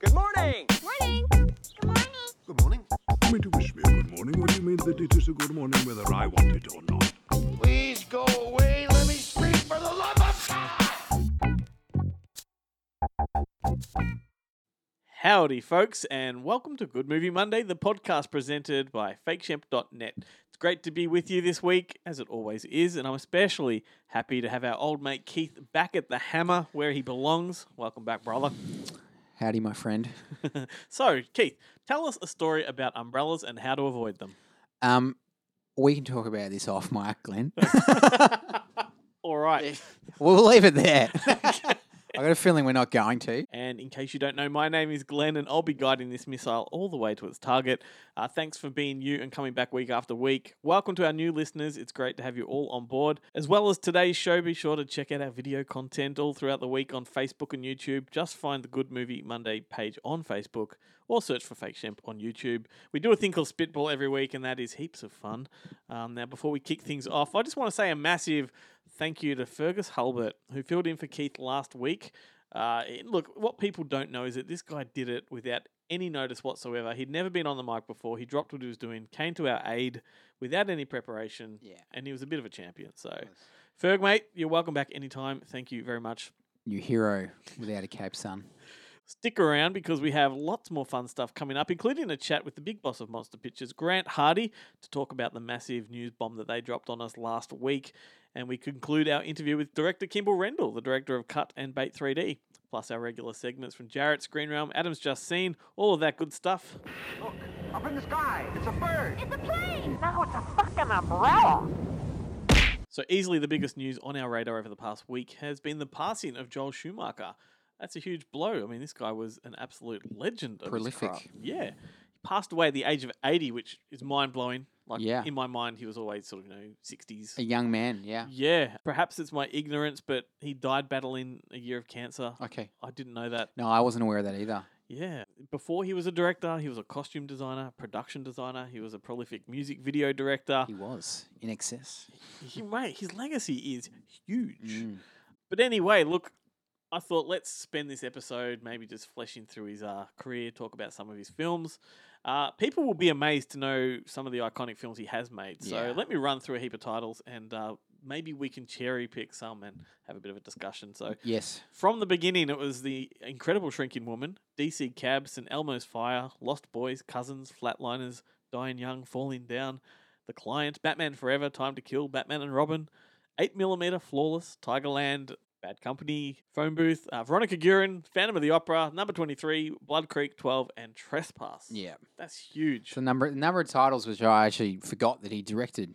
Good morning. Morning. Good morning. Good morning. You mean to wish me a good morning? What do you mean that it is a good morning whether I want it or not? Please go away. Let me sleep for the love of God. Howdy, folks, and welcome to Good Movie Monday, the podcast presented by FakeShemp.net. It's great to be with you this week, as it always is, and I'm especially happy to have our old mate Keith back at the hammer where he belongs. Welcome back, brother. Howdy, my friend. so, Keith, tell us a story about umbrellas and how to avoid them. Um, we can talk about this off mic, Glenn. All right. we'll leave it there. I got a feeling we're not going to. And in case you don't know, my name is Glenn, and I'll be guiding this missile all the way to its target. Uh, thanks for being you and coming back week after week. Welcome to our new listeners. It's great to have you all on board. As well as today's show, be sure to check out our video content all throughout the week on Facebook and YouTube. Just find the Good Movie Monday page on Facebook or search for Fake Shemp on YouTube. We do a thing called Spitball every week, and that is heaps of fun. Um, now, before we kick things off, I just want to say a massive thank you to Fergus Hulbert, who filled in for Keith last week. Uh, look, what people don't know is that this guy did it without any notice whatsoever. He'd never been on the mic before. He dropped what he was doing, came to our aid without any preparation, Yeah. and he was a bit of a champion. So, Ferg, mate, you're welcome back anytime. Thank you very much. You hero without a cape, son. Stick around because we have lots more fun stuff coming up, including a chat with the big boss of Monster Pictures, Grant Hardy, to talk about the massive news bomb that they dropped on us last week. And we conclude our interview with director Kimble Rendall, the director of Cut and Bait 3D, plus our regular segments from Jarrett, Screen Realm, Adam's Just Seen, all of that good stuff. Look, up in the sky. It's a bird. It's a plane. No, it's a fucking umbrella. So, easily the biggest news on our radar over the past week has been the passing of Joel Schumacher. That's a huge blow. I mean, this guy was an absolute legend. Of his Prolific. craft. Yeah. He passed away at the age of 80, which is mind blowing. Like, Yeah. in my mind, he was always sort of, you know, 60s. A young man, yeah. Yeah. Perhaps it's my ignorance, but he died battling a year of cancer. Okay. I didn't know that. No, I wasn't aware of that either. Yeah. Before he was a director, he was a costume designer, production designer. He was a prolific music video director. He was INXS. He, mate, his legacy is huge. Mm. But anyway, look, I thought let's spend this episode maybe just fleshing through his uh, career, talk about some of his films. Uh, people will be amazed to know some of the iconic films he has made. So Yeah. let me run through a heap of titles and uh, maybe we can cherry pick some and have a bit of a discussion. So Yes. from the beginning, it was the Incredible Shrinking Woman, DC Cabs, and Elmo's Fire, Lost Boys, Cousins, Flatliners, Dying Young, Falling Down, The Client, Batman Forever, Time to Kill, Batman and Robin, 8mm, Flawless, Tigerland, Bad Company, Phone Booth, uh, Veronica Guerin, Phantom of the Opera, Number 23, Blood Creek 12, and Trespass. Yeah. That's huge. The number number of titles which I actually forgot that he directed.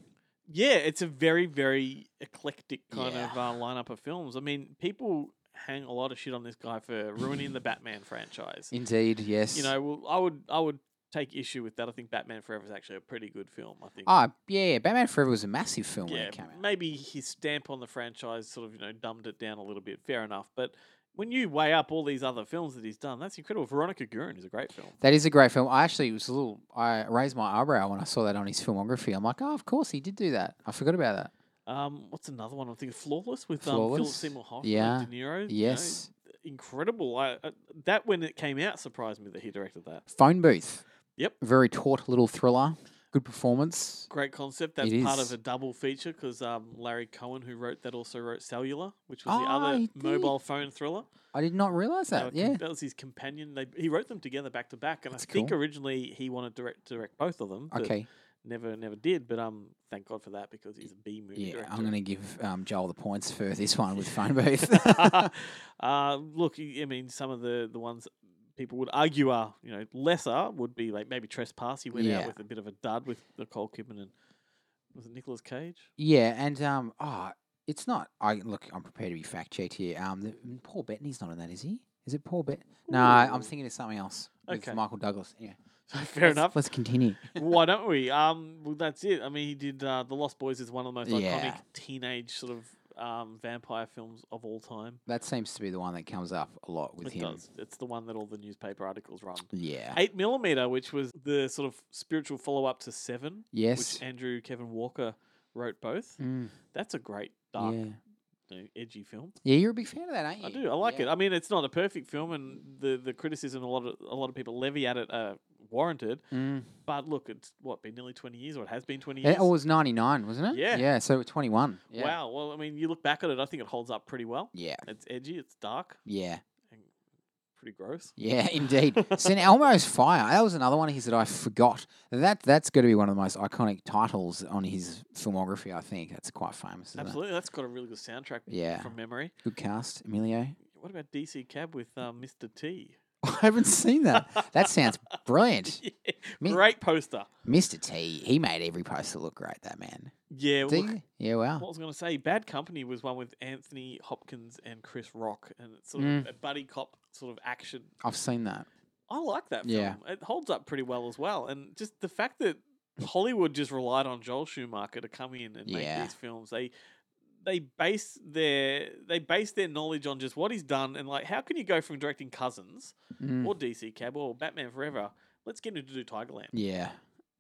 Yeah, it's a very, very eclectic kind Yeah. of uh, lineup of films. I mean, people hang a lot of shit on this guy for ruining the Batman franchise. Indeed, yes. You know, well, I would, I would take issue with that. I think Batman Forever is actually a pretty good film. I think. Ah, yeah, yeah, Batman Forever was a massive film when yeah, it came out. maybe his stamp on the franchise sort of you know dumbed it down a little bit. Fair enough, but when you weigh up all these other films that he's done, that's incredible. Veronica Guerin is a great film. That is a great film. I actually was a little. I raised my eyebrow when I saw that on his filmography. I'm like, oh, of course he did do that. I forgot about that. Um, what's another one? I think Flawless with um, Philip Seymour Hoffman, Yeah. De Niro. you know, Yes. incredible. I, uh, that when it came out surprised me that he directed that. Phone Booth. Yep. Very taut little thriller. Good performance. Great concept. That's It part is. of a double feature because um, Larry Cohen, who wrote that, also wrote Cellular, which was the Ah, other he did. mobile phone thriller. I did not realize They that. com- Yeah. that was his companion. They, he wrote them together back to back, and That's I think cool. originally he wanted to direct, direct both of them. But Okay. Never, never did. But um, thank God for that because he's a B movie Yeah, director. I'm going to give um, Joel the points for this one with Phone Booth. uh, look, y- I mean, some of the the ones people would argue are you know lesser would be like maybe Trespass. He went out Yeah. with a bit of a dud with Nicole Kidman and was it Nicolas Cage? yeah, and um, oh, it's not. I look. I'm prepared to be fact checked here. Um, the, Paul Bettany's not in that, is he? Is it Paul Bet? No, I'm thinking of something else. With Okay. Michael Douglas. Yeah. Fair enough. Let's continue. Why don't we? Um, well, that's it. I mean, he did uh, The Lost Boys is one of the most Yeah. iconic teenage sort of um, vampire films of all time. That seems to be the one that comes up a lot with it him. does. It's the one that all the newspaper articles run. Yeah. Eight millimeter, which was the sort of spiritual follow up to Seven, Yes. which Andrew Kevin Walker wrote both. Mm, That's a great dark, yeah. you know, edgy film. Yeah, you're a big fan of that, aren't you? I do. I like it. I mean, it's not a perfect film, and the the criticism a lot of a lot of people levy at it are warranted. Mm. But look, it's what been nearly twenty years, or it has been twenty years. It was 99, wasn't it? Yeah. Yeah, so 21. Yeah. Wow. Well, I mean, you look back at it, I think it holds up pretty well. Yeah. It's edgy, it's dark, Yeah. pretty gross. Yeah, indeed. St. Elmo's Fire. That was another one of his that I forgot. That that's got to be one of the most iconic titles on his filmography. I think that's quite famous. Absolutely, that's got a really good soundtrack. Yeah. From memory. Good cast, Emilio. What about DC Cab with um, Mr. T? I haven't seen that. That sounds brilliant. Yeah, Mi- Great poster. Mr. T. He made every poster look great. That man. Yeah. Did Look, he? Yeah. Wow. what I was going to say, Bad Company was one with Anthony Hopkins and Chris Rock, and it's sort Mm. of a buddy cop sort of action. I've seen that. I like that film. Yeah. It holds up pretty well as well. And just the fact that Hollywood just relied on Joel Schumacher to come in and make these films, they they base their they base their knowledge on just what he's done and like how can you go from directing Cousins Mm. or DC Cab or Batman Forever? Let's get him to do Tigerland. Yeah.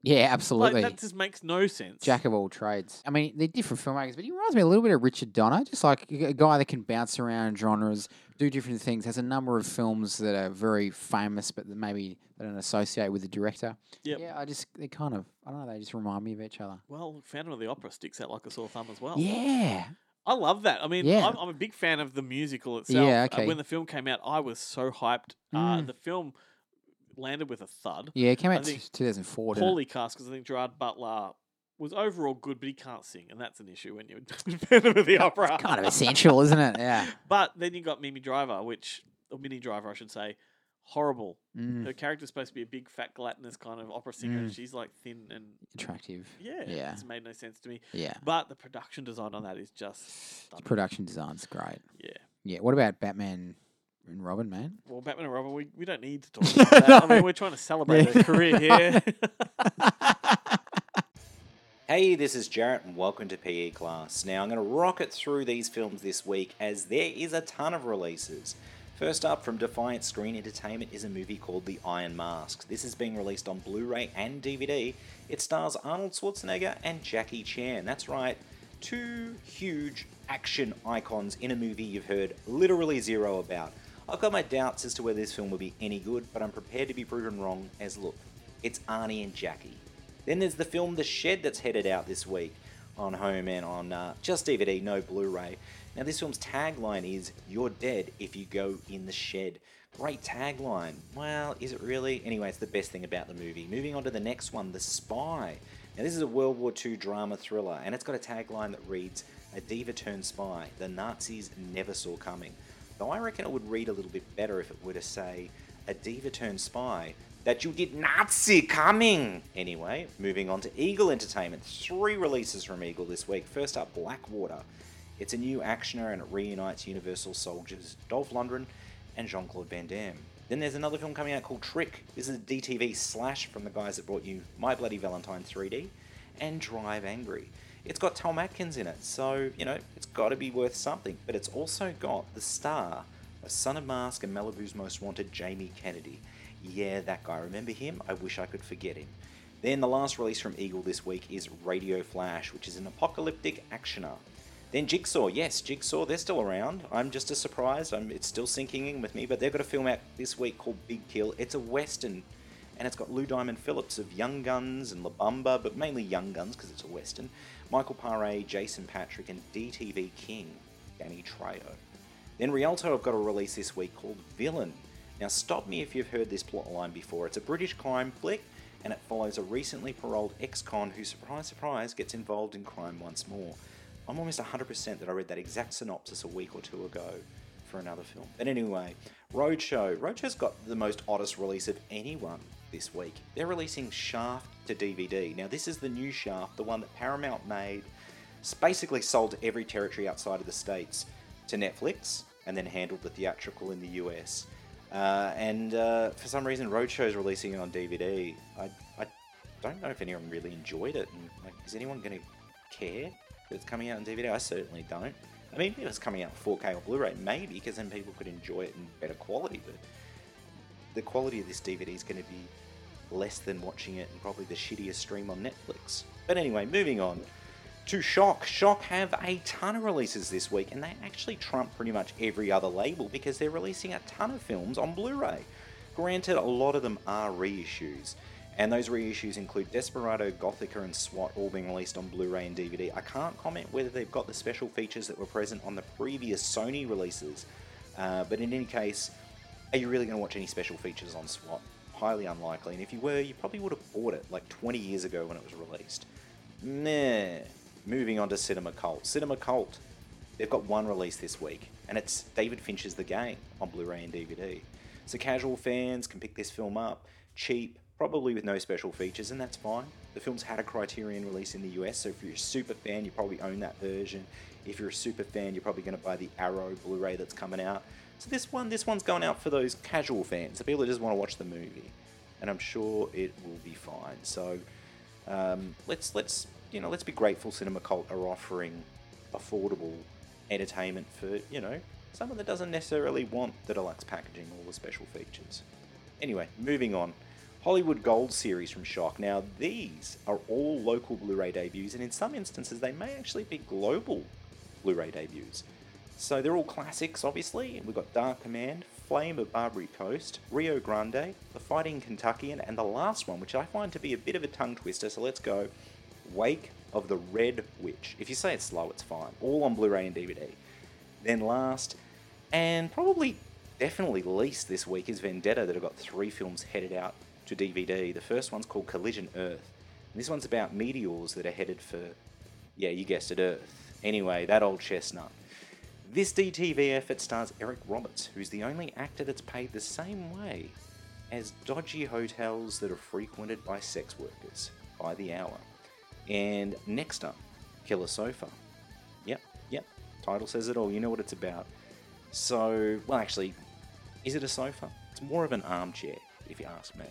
Yeah. Absolutely. Like that just makes no sense. Jack of all trades. I mean, they're different filmmakers, but he reminds me a little bit of Richard Donner, just like a guy that can bounce around genres, do different things. Has a number of films that are very famous, but that maybe they don't associate with the director. Yep. Yeah, I just they kind of I don't know. They just remind me of each other. Well, Phantom of the Opera sticks out like a sore thumb as well. Yeah. I love that. I mean, Yeah. I'm, I'm a big fan of the musical itself. Yeah, Uh, okay. when the film came out, I was so hyped. Uh, Mm. the film landed with a thud. Yeah, it came out think 2004. didn't it? Poorly cast because I think Gerard Butler was overall good, but he can't sing, and that's an issue when you're of the Opera. It's kind of essential, isn't it? Yeah. But then you got Mimi Driver, which or Minnie Driver, I should say, horrible. Mm, Her character's supposed to be a big, fat, gelatinous kind of opera singer, and Mm. she's like thin and attractive. yeah, Yeah. it's made no sense to me. Yeah. But the production design on that is just production design's great. yeah. Yeah. What about Batman and Robin, man? Well, Batman and Robin, we, we don't need to talk about that. I mean, we're trying to celebrate their career here. Hey, this is Jarrett, and welcome to PE Class. Now, I'm going to rocket through these films this week as there is a ton of releases. First up, from Defiant Screen Entertainment, is a movie called The Iron Mask. This is being released on Blu ray and DVD. It stars Arnold Schwarzenegger and Jackie Chan. That's right, two huge action icons in a movie you've heard literally zero about. I've got my doubts as to whether this film will be any good, but I'm prepared to be proven wrong as look, it's Arnie and Jackie. Then there's the film The Shed that's headed out this week on home and on uh, just DVD, no Blu ray. Now, this film's tagline is You're dead if you go in the shed. Great tagline. Well, is it really? Anyway, it's the best thing about the movie. Moving on to the next one, The Spy. Now, this is a World War II drama thriller, and it's got a tagline that reads A diva turned spy the Nazis never saw coming. Though I reckon it would read a little bit better if it were to say A diva turned spy that you did not see coming. Anyway, moving on to Eagle Entertainment. Three releases from Eagle this week. First up, Blackwater. It's a new actioner and it reunites Universal soldiers Dolph Lundgren and Jean Claude Van Damme. Then there's another film coming out called Trick. This is a DTV slash from the guys that brought you My Bloody Valentine 3D and Drive Angry. It's got Tom Atkins in it, so, you know, it's got to be worth something. But it's also got the star of Son of Mask and Malibu's Most Wanted, Jamie Kennedy. Yeah, that guy. Remember him? I wish I could forget him. Then the last release from Eagle this week is Radio Flash, which is an apocalyptic actioner. Then Jigsaw, yes, Jigsaw, they're still around. I'm just as surprised. I'm, it's still sinking in with me, but they've got a film out this week called Big Kill. It's a western, and it's got Lou Diamond Phillips of Young Guns and La Bamba, but mainly Young Guns because it's a western. Michael Paré, Jason Patric, and DTV King, Danny Trejo. Then Rialto have got a release this week called Villain. Now, stop me if you've heard this plotline before. It's a British crime flick, and it follows a recently paroled ex-con who, surprise, surprise, gets involved in crime once more. I'm almost 100% that I read that exact synopsis a week or two ago for another film. But anyway, Roadshow. Roadshow's got the most oddest release of anyone this week. They're releasing Shaft to DVD. Now, this is the new Shaft, the one that Paramount made. It's basically sold to every territory outside of the States to Netflix and then handled the theatrical in the US. Uh, and uh, for some reason, Roadshow's releasing it on DVD. I, I don't know if anyone really enjoyed it. And like, is anyone going to care that it's coming out on DVD? I certainly don't. I mean, if it's coming out 4K or Blu-ray, maybe, because then people could enjoy it in better quality. But the quality of this DVD is going to be less than watching it and probably the shittiest stream on Netflix. But anyway, moving on to Shock. Shock have a ton of releases this week, and they actually trump pretty much every other label because they're releasing a ton of films on Blu ray. Granted, a lot of them are reissues, and those reissues include Desperado, Gothika, and SWAT all being released on Blu ray and DVD. I can't comment whether they've got the special features that were present on the previous Sony releases, uh, but in any case, are you really going to watch any special features on SWAT? Highly unlikely, and if you were, you probably would have bought it like 20 years ago when it was released. Nah. Moving on to Cinema Cult. Cinema Cult, they've got one release this week, and it's David Fincher's The Game on Blu ray and DVD. So casual fans can pick this film up, cheap, probably with no special features, and that's fine. The film's had a Criterion release in the US, so if you're a super fan, you probably own that version. If you're a super fan, you're probably going to buy the Arrow Blu-ray that's coming out. So this one, this one's going out for those casual fans, the people that just want to watch the movie, and I'm sure it will be fine. So um, let's let's you know let's be grateful Cinema Cult are offering affordable entertainment for you know someone that doesn't necessarily want the deluxe packaging or the special features. Anyway, moving on. Hollywood Gold series from Shock. Now, these are all local Blu ray debuts, and in some instances, they may actually be global Blu ray debuts. So they're all classics, obviously. We've got Dark Command, Flame of Barbary Coast, Rio Grande, The Fighting Kentuckian, and the last one, which I find to be a bit of a tongue twister, so let's go Wake of the Red Witch. If you say it's slow, it's fine. All on Blu ray and DVD. Then last, and probably definitely least this week, is Vendetta, that have got three films headed out to DVD. The first one's called Collision Earth. And this one's about meteors that are headed for, yeah, you guessed it, Earth. Anyway, that old chestnut. This DTV effort stars Eric Roberts, who's the only actor that's paid the same way as dodgy hotels that are frequented by sex workers by the hour. And next up, Killer Sofa. Yep, yep, title says it all. You know what it's about. So, well, actually, is it a sofa? It's more of an armchair, if you ask me.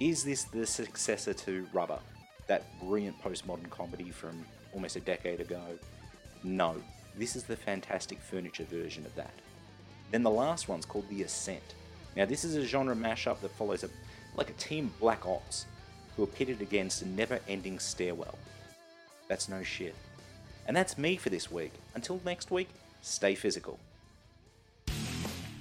Is this the successor to Rubber, that brilliant postmodern comedy from almost a decade ago? No, this is the fantastic furniture version of that. Then the last one's called The Ascent. Now, this is a genre mashup that follows a like a team Black Ops who are pitted against a never ending stairwell. That's no shit. And that's me for this week. Until next week, stay physical.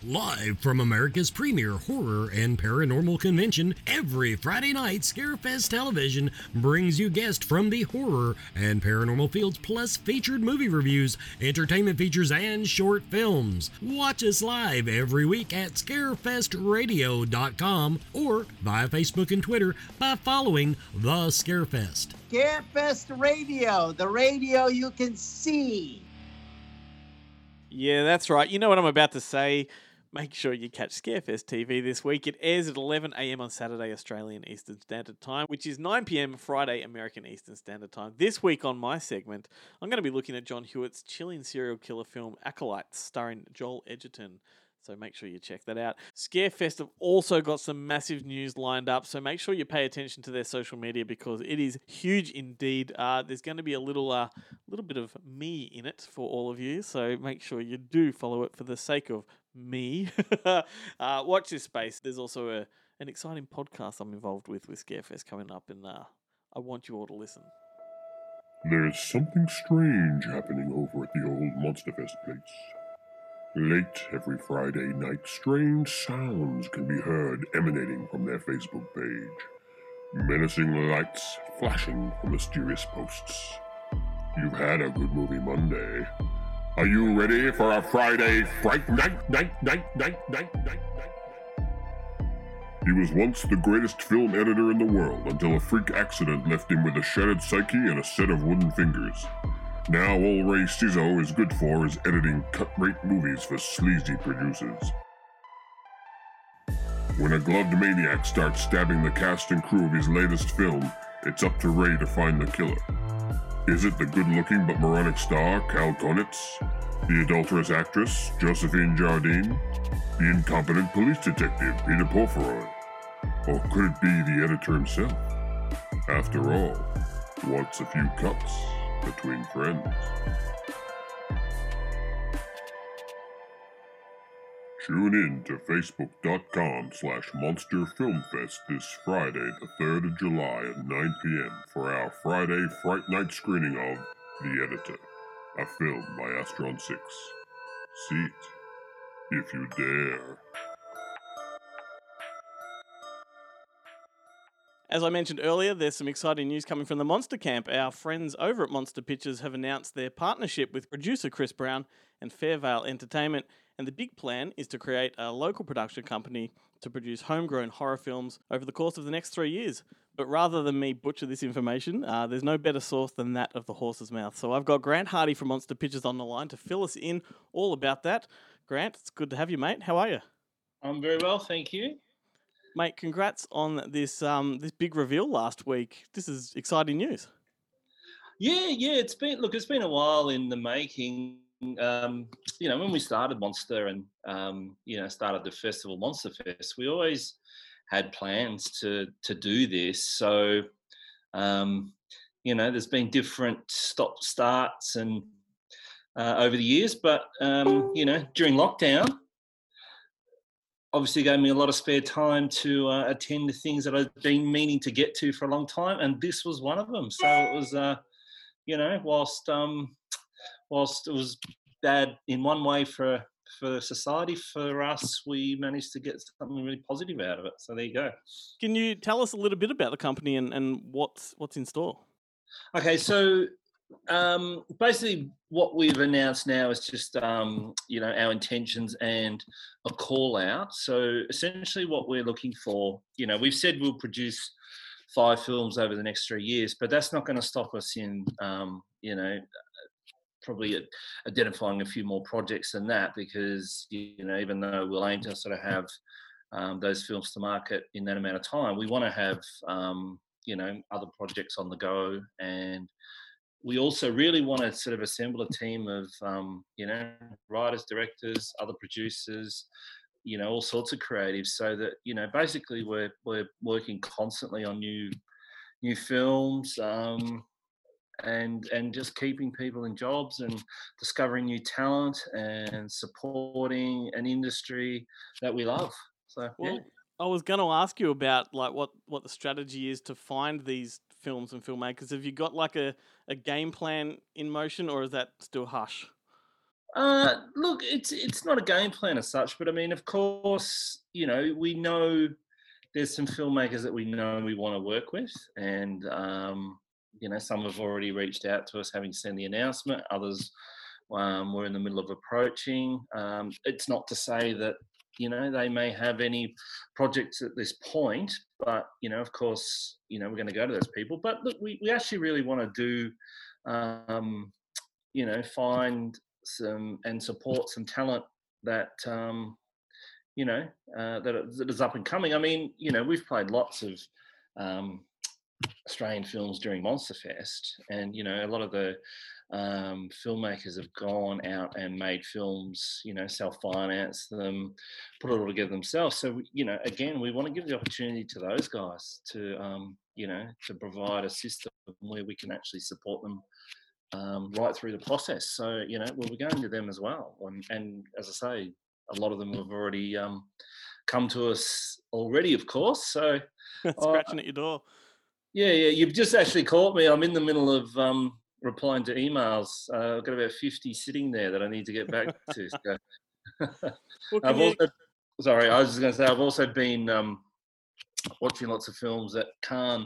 Live from America's premier horror and paranormal convention, every Friday night, Scarefest Television brings you guests from the horror and paranormal fields, plus featured movie reviews, entertainment features, and short films. Watch us live every week at scarefestradio.com or via Facebook and Twitter by following The Scarefest. Scarefest Radio, the radio you can see. Yeah, that's right. You know what I'm about to say. Make sure you catch Scarefest TV this week. It airs at 11 a.m. on Saturday, Australian Eastern Standard Time, which is 9 p.m. Friday, American Eastern Standard Time. This week on my segment, I'm going to be looking at Jon Hewitt's chilling serial killer film Acolytes, starring Joel Edgerton. So make sure you check that out. Scarefest have also got some massive news lined up, so make sure you pay attention to their social media because it is huge indeed. Uh, there's going to be a little, uh, little bit of me in it for all of you, so make sure you do follow it for the sake of me. uh, watch this space. There's also a an exciting podcast I'm involved with with Scarefest coming up, and uh, I want you all to listen. There's something strange happening over at the old Monsterfest place. Late every Friday night, strange sounds can be heard emanating from their Facebook page. Menacing lights flashing from mysterious posts. You've had a good movie Monday. Are you ready for a Friday fright night, night, night, night, night, night, night? Night? He was once the greatest film editor in the world until a freak accident left him with a shattered psyche and a set of wooden fingers. Now all Ray Cizo is good for is editing cut-rate movies for sleazy producers. When a gloved maniac starts stabbing the cast and crew of his latest film, it's up to Ray to find the killer. Is it the good looking but moronic star, Cal Konitz? The adulterous actress, Josephine Jardine? The incompetent police detective, Peter Porfiry? Or could it be the editor himself? After all, what's a few cups between friends? Tune in to facebook.com slash Monster Film Fest this Friday, the 3rd of July at 9 p.m. for our Friday Fright Night screening of The Editor, a film by Astron 6. See it, if you dare. As I mentioned earlier, there's some exciting news coming from the Monster Camp. Our friends over at Monster Pictures have announced their partnership with producer Chris Brown and Fairvale Entertainment, and the big plan is to create a local production company to produce homegrown horror films over the course of the next three years. But rather than me butcher this information, uh, there's no better source than that of the horse's mouth. So I've got Grant Hardy from Monster Pictures on the line to fill us in all about that. Grant, it's good to have you, mate. How are you? I'm very well, thank you. Mate, congrats on this um, this big reveal last week. This is exciting news. Yeah, yeah, it's been look, it's been a while in the making. Um, you know, when we started Monster and um, you know started the festival Monster Fest, we always had plans to to do this. So, um, you know, there's been different stop starts and uh, over the years, but um, you know, during lockdown, obviously gave me a lot of spare time to uh, attend to things that I've been meaning to get to for a long time, and this was one of them. So it was, uh, you know, whilst um, whilst it was bad in one way for for society, for us, we managed to get something really positive out of it. So there you go. Can you tell us a little bit about the company and, and what's what's in store? Okay, so um, basically, what we've announced now is just um, you know our intentions and a call out. So essentially, what we're looking for, you know, we've said we'll produce five films over the next three years, but that's not going to stop us in um, you know probably identifying a few more projects than that because you know even though we'll aim to sort of have um, those films to market in that amount of time, we want to have um, you know other projects on the go. And we also really want to sort of assemble a team of um, you know writers directors other producers you know all sorts of creatives so that you know basically we're we're working constantly on new new films um, and and just keeping people in jobs and discovering new talent and supporting an industry that we love so Well, yeah I was going to ask you about like what what the strategy is to find these films and filmmakers. Have you got like a, a game plan in motion, or is that still hush? Uh, look, it's it's not a game plan as such, but I mean, of course, you know, we know there's some filmmakers that we know we want to work with, and um, you know, some have already reached out to us, having seen the announcement. Others, um, we're in the middle of approaching. Um, it's not to say that you know they may have any projects at this point, but you know, of course, you know, we're going to go to those people. But look, we we actually really want to do. Um, you know, find some and support some talent that um, you know uh, that, that is up and coming. I mean, you know, we've played lots of um, Australian films during Monster Fest, and you know, a lot of the um, filmmakers have gone out and made films. You know, self-finance them, put it all together themselves. So you know, again, we want to give the opportunity to those guys to um, you know to provide a system where we can actually support them um, right through the process. So you know, we'll be going to them as well. And, and as I say, a lot of them have already um, come to us already, of course. So uh, Scratching at your door. Yeah, yeah, you've just actually caught me. I'm in the middle of um, replying to emails. Uh, I've got about 50 sitting there that I need to get back to. So. Well, I've you- also, sorry, I was just going to say, I've also been um, watching lots of films at Cannes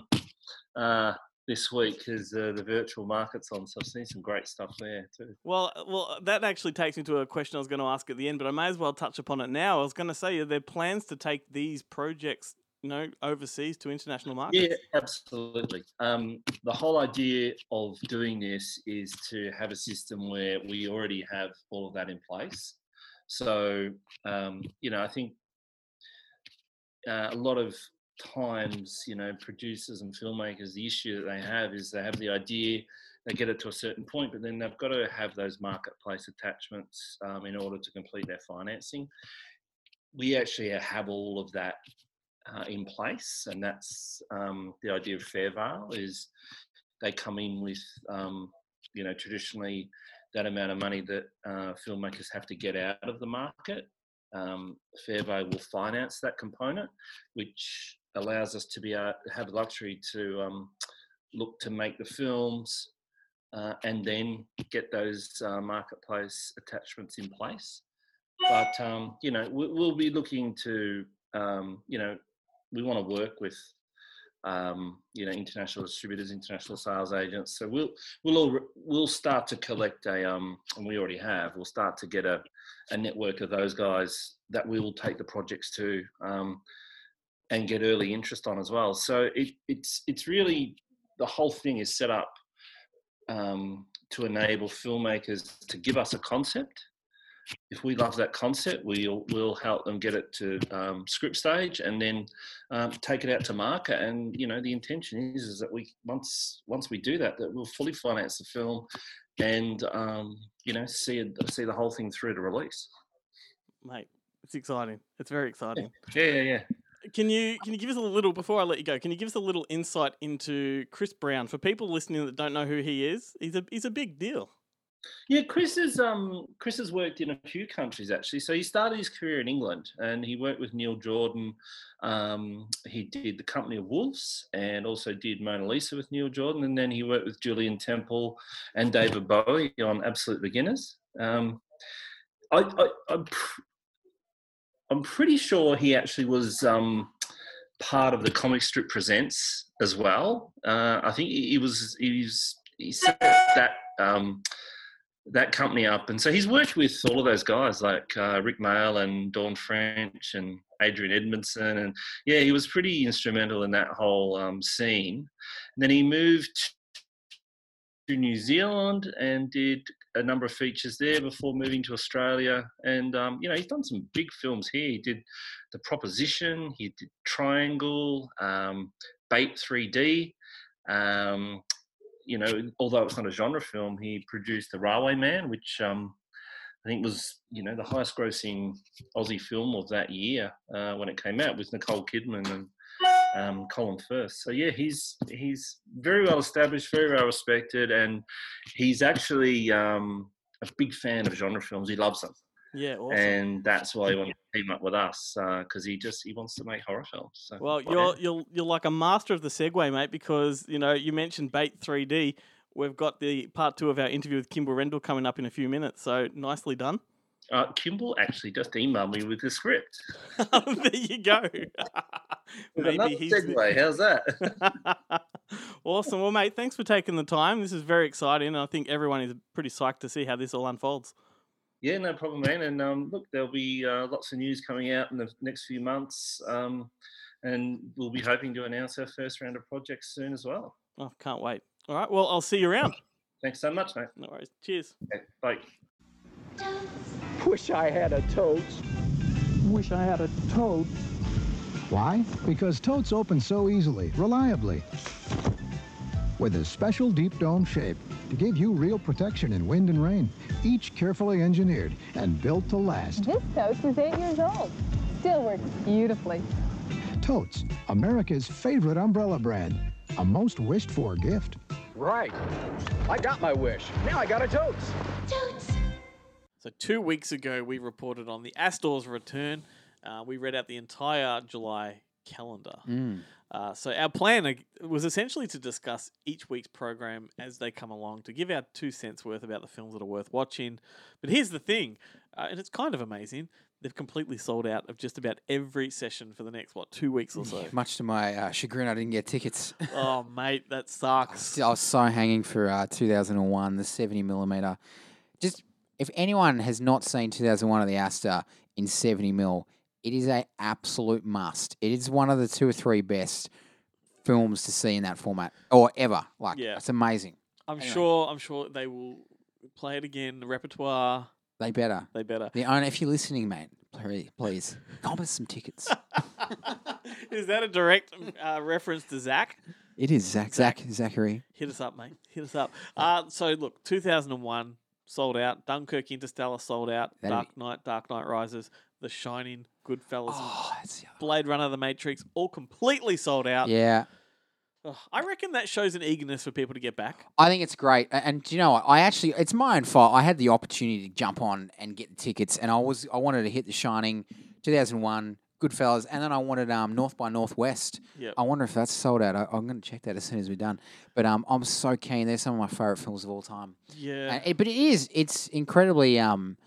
uh, this week because uh, the virtual market's on. So I've seen some great stuff there too. Well, uh, well, that actually takes me to a question I was going to ask at the end, but I may as well touch upon it now. I was going to say, are there plans to take these projects, you know, overseas to international markets? Yeah, absolutely. Um, the whole idea of doing this is to have a system where we already have all of that in place. So, um, you know, I think uh, a lot of times, you know, producers and filmmakers, the issue that they have is they have the idea they get it to a certain point, but then they've got to have those marketplace attachments um, in order to complete their financing. We actually have all of that uh, in place, and that's um, the idea of Fairvale is they come in with um, you know traditionally that amount of money that uh, filmmakers have to get out of the market. Um, Fairvale will finance that component, which allows us to be to have the luxury to um, look to make the films uh, and then get those uh, marketplace attachments in place. But um, you know, we, we'll be looking to um, you know, we want to work with um, you know international distributors, international sales agents. So we'll we'll all, we'll start to collect a um, and we already have. We'll start to get a a network of those guys that we will take the projects to um, and get early interest on as well. So it, it's it's really the whole thing is set up um, to enable filmmakers to give us a concept. If we love that concept, we'll we'll help them get it to um, script stage and then um, take it out to market. And you know, the intention is is that we once once we do that, that we'll fully finance the film and um, you know see see the whole thing through to release. Mate, it's exciting. It's very exciting. Yeah, yeah, yeah. Can you can you give us a little before I let you go? Can you give us a little insight into Chris Brown for people listening that don't know who he is? He's a he's a big deal. Yeah, Chris has um Chris has worked in a few countries actually. So he started his career in England and he worked with Neil Jordan. Um, he did the Company of Wolves and also did Mona Lisa with Neil Jordan, and then he worked with Julien Temple and David Bowie on Absolute Beginners. Um, I, I, I'm pr- I'm pretty sure he actually was um, part of the Comic Strip Presents as well. Uh, I think he, he was he was he set that um, that company up, and so he's worked with all of those guys like uh, Rik Mayall and Dawn French and Adrian Edmondson, and yeah, he was pretty instrumental in that whole um, scene. And then he moved to New Zealand and did a number of features there before moving to Australia. And um, you know, he's done some big films here. He did The Proposition, he did Triangle, um, Bait 3D. Um, you know, although it's not a genre film, he produced The Railway Man, which um, I think was you know the highest grossing Aussie film of that year uh, when it came out with Nicole Kidman and um, Colin Firth. So yeah, he's he's very well established, very well respected, and he's actually um, a big fan of genre films. He loves them, Yeah, awesome. and that's why he wanted to team up with us because he just he wants to make horror films. So, Well, yeah. you're you're you're like a master of the segue, mate, because you know you mentioned Bait 3D. We've got the part two of our interview with Kimble Rendall coming up in a few minutes, so nicely done. Uh, Kimble actually just emailed me with the script. there you go. With another segue, how's that? awesome. Well, mate, thanks for taking the time. This is very exciting, and I think everyone is pretty psyched to see how this all unfolds. Yeah, no problem, man. And um, look, there'll be uh, lots of news coming out in the next few months, um, and we'll be hoping to announce our first round of projects soon as well. Oh, can't wait. All right. Well, I'll see you around. Thanks so much, mate. No worries. Cheers. Okay, bye. Wish I had a totes. Wish I had a totes. Why? Because totes open so easily, reliably. With a special deep dome shape to give you real protection in wind and rain, each carefully engineered and built to last. This totes is eight years old. Still works beautifully. Totes, America's favorite umbrella brand. A most wished for gift. Right. I got my wish. Now I got a totes. So two weeks ago, we reported on the Astor's return. Uh, we read out the entire July calendar. Mm. Uh, so our plan was essentially to discuss each week's program as they come along, to give our two cents worth about the films that are worth watching. But here's the thing, uh, and it's kind of amazing. They've completely sold out of just about every session for the next what two weeks or so. Much to my uh, chagrin, I didn't get tickets. oh, mate, that sucks. I was so hanging for uh, 2001, the 70 millimeter. Just if anyone has not seen 2001 of the Astor in 70 mil, it is a absolute must. It is one of the two or three best films to see in that format or ever. Like, Yeah. it's amazing. I'm Anyway. sure. I'm sure they will play it again. The repertoire. They better. They better. The owner, if you're listening, mate, please, please, comp us some tickets. Is that a direct uh, reference to Zach? It is Zach. Zach. Zachary. Hit us up, mate. Hit us up. Uh, so look, 2001 sold out. Dunkirk, Interstellar sold out. That'd Dark Knight, Dark Knight Rises, The Shining, Goodfellas, Oh, Blade Runner, The Matrix, all completely sold out. Yeah. Ugh, I reckon that shows an eagerness for people to get back. I think it's great, A- and do you know what? I actually, it's my own fault. I had the opportunity to jump on and get the tickets, and I was, I wanted to hit The Shining, 2001, Goodfellas, and then I wanted um, North by Northwest. Yep. I wonder if that's sold out. I, I'm going to check that as soon as we're done. But um, I'm so keen. They're some of my favorite films of all time. Yeah. It- but it is, it's incredibly, um,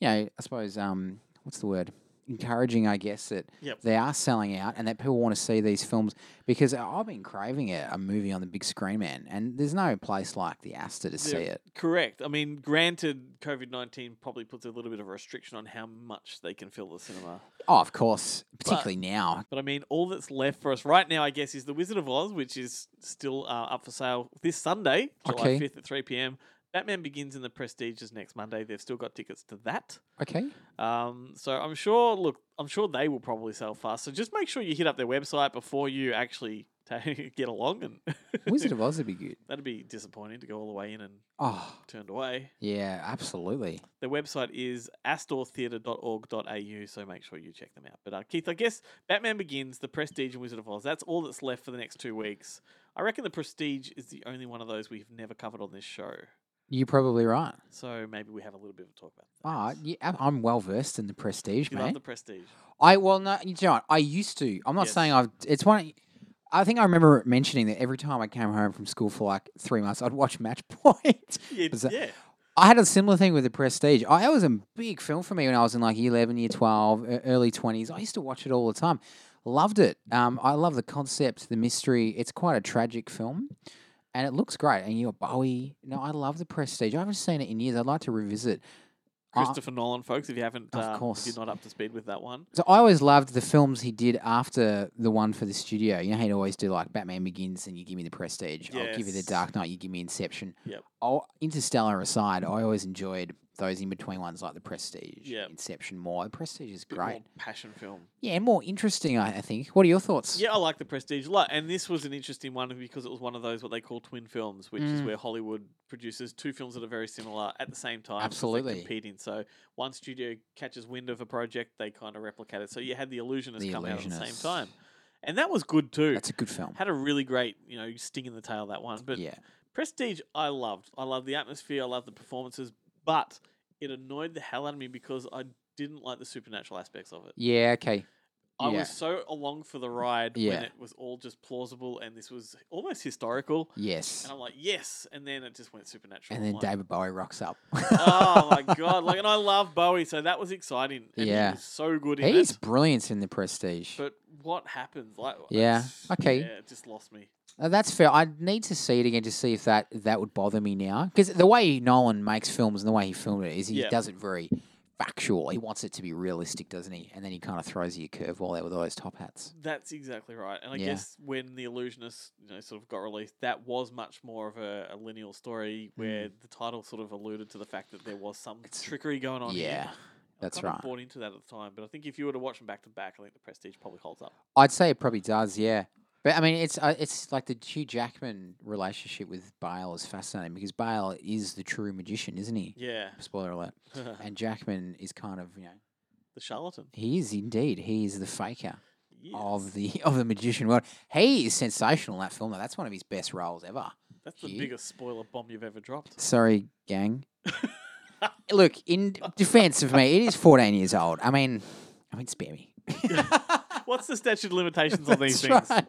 you know, I suppose, um, what's the word? Encouraging, I guess, that Yep. they are selling out and that people want to see these films because I've been craving a, a movie on the big screen, man. And there's no place like the Astor to see it. Correct. I mean, granted, COVID 19 probably puts a little bit of a restriction on how much they can fill the cinema. Oh, of course, particularly now. But I mean, all that's left for us right now, I guess, is The Wizard of Oz, which is still uh, up for sale this Sunday, July Okay. 5th at 3 p.m. Batman Begins in the Prestige is next Monday. They've still got tickets to that. Okay. Um, so I'm sure, look, I'm sure they will probably sell fast. So just make sure you hit up their website before you actually ta get along. And Wizard of Oz would be good. That'd be disappointing to go all the way in and Oh. turned away. Yeah, absolutely. Their website is astortheatre.org.au, so make sure you check them out. But uh, Keith, I guess Batman Begins, The Prestige, and Wizard of Oz, that's all that's left for the next two weeks. I reckon The Prestige is the only one of those we've never covered on this show. You're probably right. So maybe we have a little bit of a talk about Ah, yeah, I'm- well versed in the Prestige. You love The Prestige. I well, no, you know what? I used to. I'm not Yes. saying I've. It's one. I think I remember mentioning that every time I came home from school for like three months, I'd watch Match Point. Yeah, that-. I had a similar thing with the Prestige. I, that was a big film for me when I was in like year 11, year 12, e- early 20s. I used to watch it all the time. Loved it. Um, I love the concept, the mystery. It's quite a tragic film. And it looks great. And you're Bowie. No, I love the Prestige. I haven't seen it in years. I'd like to revisit. Uh, Christopher Nolan, folks, if you haven't, Of uh, course. you're not up to speed with that one. So I always loved the films he did after the one for the studio. You know, he'd always do like Batman Begins, and you give me the Prestige. I'll give you the Dark Knight. You give me Inception. Yep. Oh, Interstellar aside, I always enjoyed those in between ones like the Prestige. Inception more. The Prestige is Bit more great. passion film. Yeah, and more interesting. I, I think. What are your thoughts? Yeah, I like the Prestige a lot, and this was an interesting one because it was one of those what they call twin films, which is Mm. where Hollywood produces two films that are very similar at the same time. 'cause they're Absolutely. competing. So one studio catches wind of a project, they kind of replicate it. So you had the Illusionists The come out at the same time, and that was good too. That's a good film. Had a really great, you know, sting in the tail that one. But Yeah. Prestige, I loved. I loved the atmosphere. I loved the performances, but it annoyed the hell out of me because I didn't like the supernatural aspects of it. Yeah. Okay. I yeah. was so along for the ride Yeah. when it was all just plausible and this was almost historical. Yes. And I'm like, yes. And then it just went supernatural. And I'm then like, David Bowie rocks up. oh my god! Like, and I love Bowie, so that was exciting. And Yeah. he was so good in He's it. brilliant in the Prestige. But what happens? Like, Yeah, it's- okay. yeah, it just lost me. Uh, that's fair. I need to see it again to see if that that would bother me now. Because the way Nolan makes films and the way he filmed it is he Yeah. does it very factual. He wants it to be realistic, doesn't he? And then he kind of throws you a curveball there with all those top hats. That's exactly right. And I Yeah. guess when the Illusionist, you know, sort of got released, that was much more of a, a lineal story where hmm. the title sort of alluded to the fact that there was some trickery going on. here. Yeah, I that's right. Bought into that at the time, but I think if you were to watch them back to back, I think the Prestige probably holds up. I'd say it probably does, yeah. But I mean, it's uh, it's like the Hugh Jackman relationship with Bale is fascinating because Bale is the true magician, isn't he? Yeah. Spoiler alert. and Jackman is kind of you know The charlatan. He is indeed. He is the faker of the of the magician world. He is sensational in that film. Though. That's one of his best roles ever. That's the biggest spoiler bomb you've ever dropped. Sorry, gang. Look, in defense of me, it is 14 years old. I mean, I mean, spare me. What's the statute of limitations on these things? right.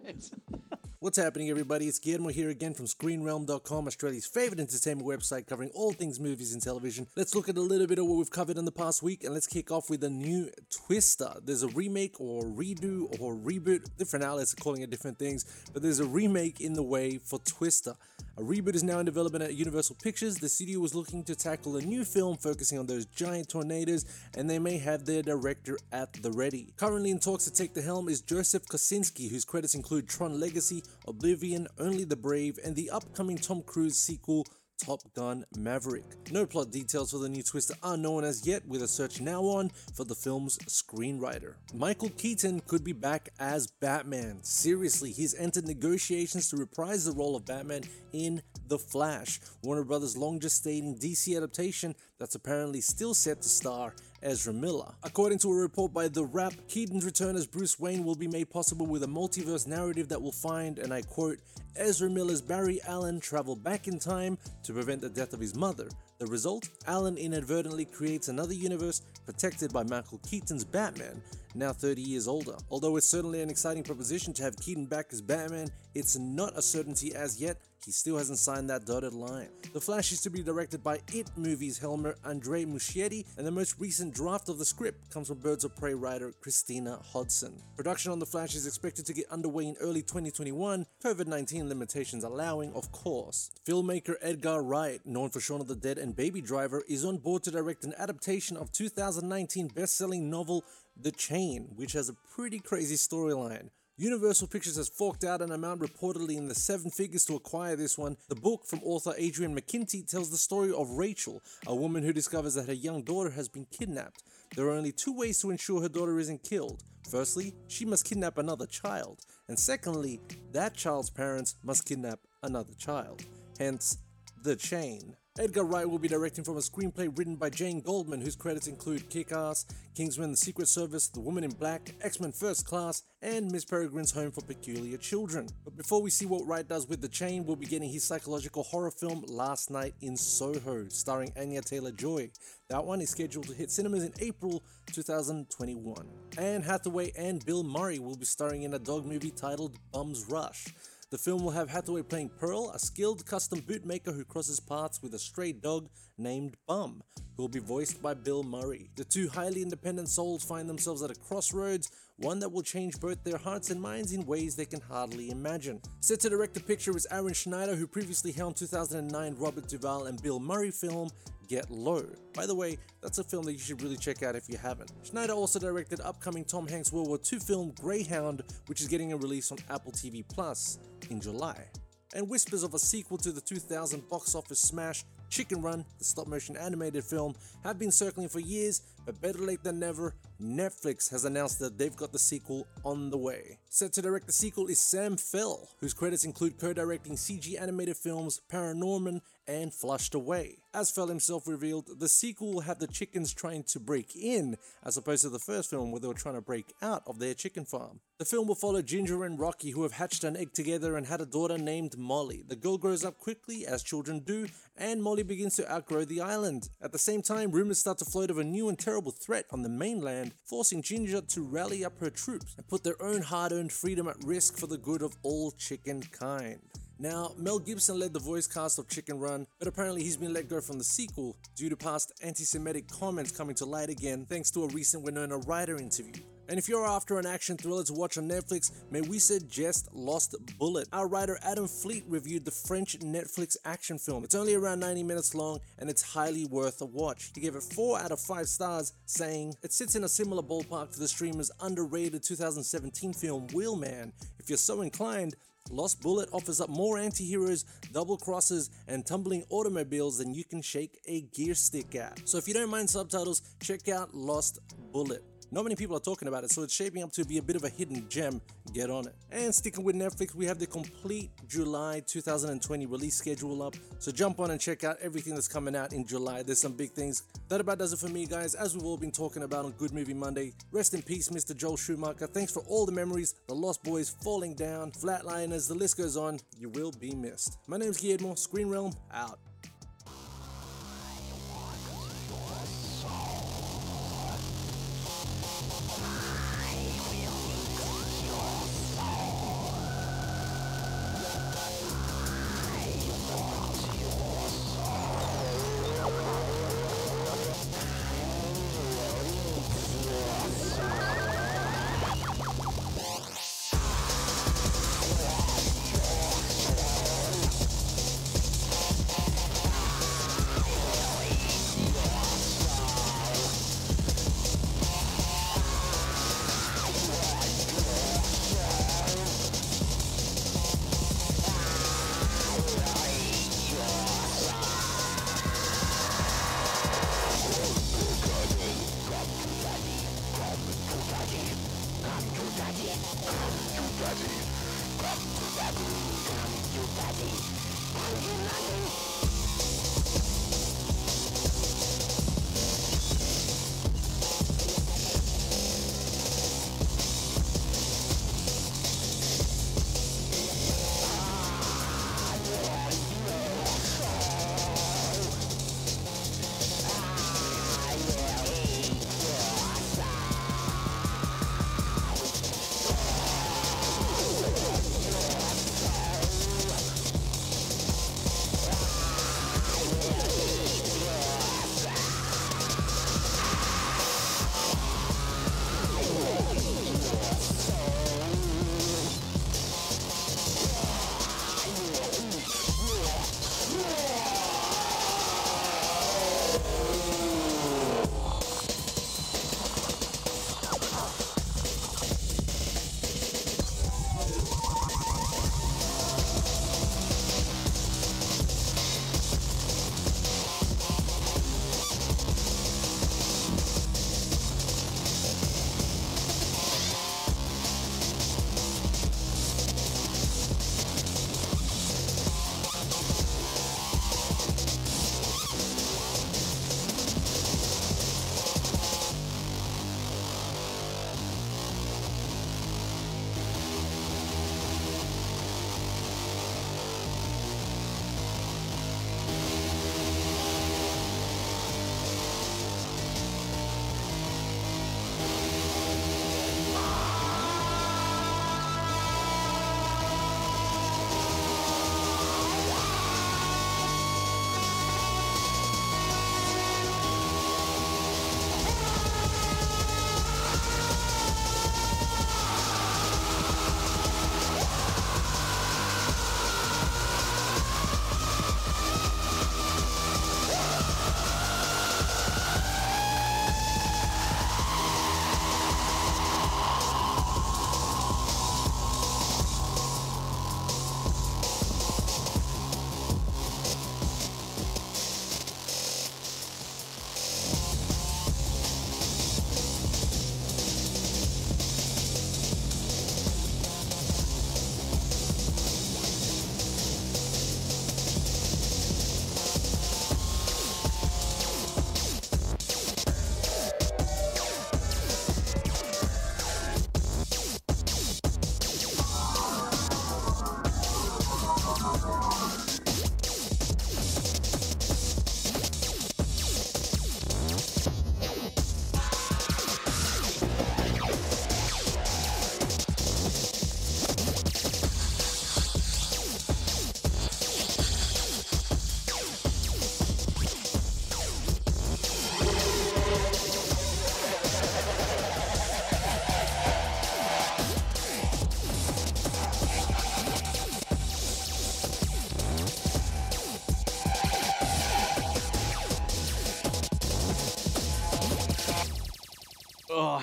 What's happening, everybody? It's Guillermo here again from ScreenRealm.com, Australia's favorite entertainment website covering all things movies and television. Let's look at a little bit of what we've covered in the past week, and let's kick off with a new Twister. There's a remake or redo or reboot. Different outlets are calling it different things, but there's a remake in the way for Twister. A reboot is now in development at Universal Pictures. The studio was looking to tackle a new film focusing on those giant tornadoes, and they may have their director at the ready. Currently in talks to take the helm is Joseph Kosinski, whose credits include Tron Legacy, Oblivion, Only the Brave, and the upcoming Tom Cruise sequel, Top Gun Maverick. No plot details for the new Twister are known as yet, with a search now on for the film's screenwriter. Michael Keaton could be back as Batman. Seriously, he's entered negotiations to reprise the role of Batman in The Flash, Warner Brothers' long gestating DC adaptation that's apparently still set to star Ezra Miller. According to a report by The Wrap, Keaton's return as Bruce Wayne will be made possible with a multiverse narrative that will find, and I quote, Ezra Miller's Barry Allen travel back in time to prevent the death of his mother. The result? Allen inadvertently creates another universe protected by Michael Keaton's Batman, now 30 years older. Although it's certainly an exciting proposition to have Keaton back as Batman, it's not a certainty as yet. He still hasn't signed that dotted line. The Flash is to be directed by It Movies helmer Andre Muschietti, and the most recent draft of the script comes from Birds of Prey writer Christina Hodson. Production on The Flash is expected to get underway in early 2021, COVID 19 limitations allowing, of course. Filmmaker Edgar Wright, known for Shaun of the Dead and Baby Driver, is on board to direct an adaptation of 2019 best selling novel The Chain, which has a pretty crazy storyline. Universal Pictures has forked out an amount reportedly in the seven figures to acquire this one. The book from author Adrian McKinty tells the story of Rachel, a woman who discovers that her young daughter has been kidnapped. There are only two ways to ensure her daughter isn't killed. Firstly, she must kidnap another child, and secondly, that child's parents must kidnap another child. Hence, the chain. Edgar Wright will be directing from a screenplay written by Jane Goldman, whose credits include Kick Ass, Kingsman The Secret Service, The Woman in Black, X Men First Class, and Miss Peregrine's Home for Peculiar Children. But before we see what Wright does with The Chain, we'll be getting his psychological horror film Last Night in Soho, starring Anya Taylor Joy. That one is scheduled to hit cinemas in April 2021. Anne Hathaway and Bill Murray will be starring in a dog movie titled Bum's Rush. The film will have Hathaway playing Pearl, a skilled custom bootmaker who crosses paths with a stray dog named Bum, who will be voiced by Bill Murray. The two highly independent souls find themselves at a crossroads, one that will change both their hearts and minds in ways they can hardly imagine. Set to direct the picture is Aaron Schneider, who previously helmed 2009 Robert Duvall and Bill Murray film Get Low. By the way, that's a film that you should really check out if you haven't. Schneider also directed upcoming Tom Hanks World War II film Greyhound, which is getting a release on Apple TV Plus in July. And whispers of a sequel to the 2000 box office smash Chicken Run, the stop motion animated film, have been circling for years, but better late than never, Netflix has announced that they've got the sequel on the way. Set to direct the sequel is Sam Fell, whose credits include co directing CG animated films Paranorman and Flushed Away. As Fell himself revealed, the sequel have the chickens trying to break in, as opposed to the first film where they were trying to break out of their chicken farm. The film will follow Ginger and Rocky, who have hatched an egg together and had a daughter named Molly. The girl grows up quickly, as children do, and Molly begins to outgrow the island. At the same time, rumors start to float of a new and terrible threat on the mainland, forcing Ginger to rally up her troops and put their own hard earned freedom at risk for the good of all chicken kind. Now, Mel Gibson led the voice cast of Chicken Run, but apparently he's been let go from the sequel due to past anti Semitic comments coming to light again thanks to a recent Winona Ryder interview. And if you're after an action thriller to watch on Netflix, may we suggest Lost Bullet. Our writer Adam Fleet reviewed the French Netflix action film. It's only around 90 minutes long and it's highly worth a watch. He gave it 4 out of 5 stars, saying, It sits in a similar ballpark to the streamer's underrated 2017 film Wheelman. If you're so inclined, Lost Bullet offers up more anti heroes, double crosses, and tumbling automobiles than you can shake a gear stick at. So if you don't mind subtitles, check out Lost Bullet. Not many people are talking about it, so it's shaping up to be a bit of a hidden gem. Get on it. And sticking with Netflix, we have the complete July 2020 release schedule up. So jump on and check out everything that's coming out in July. There's some big things. That about does it for me, guys. As we've all been talking about on Good Movie Monday, rest in peace, Mr. Joel Schumacher. Thanks for all the memories, the Lost Boys falling down, Flatliners, the list goes on. You will be missed. My name's Guillermo, Screen Realm, out.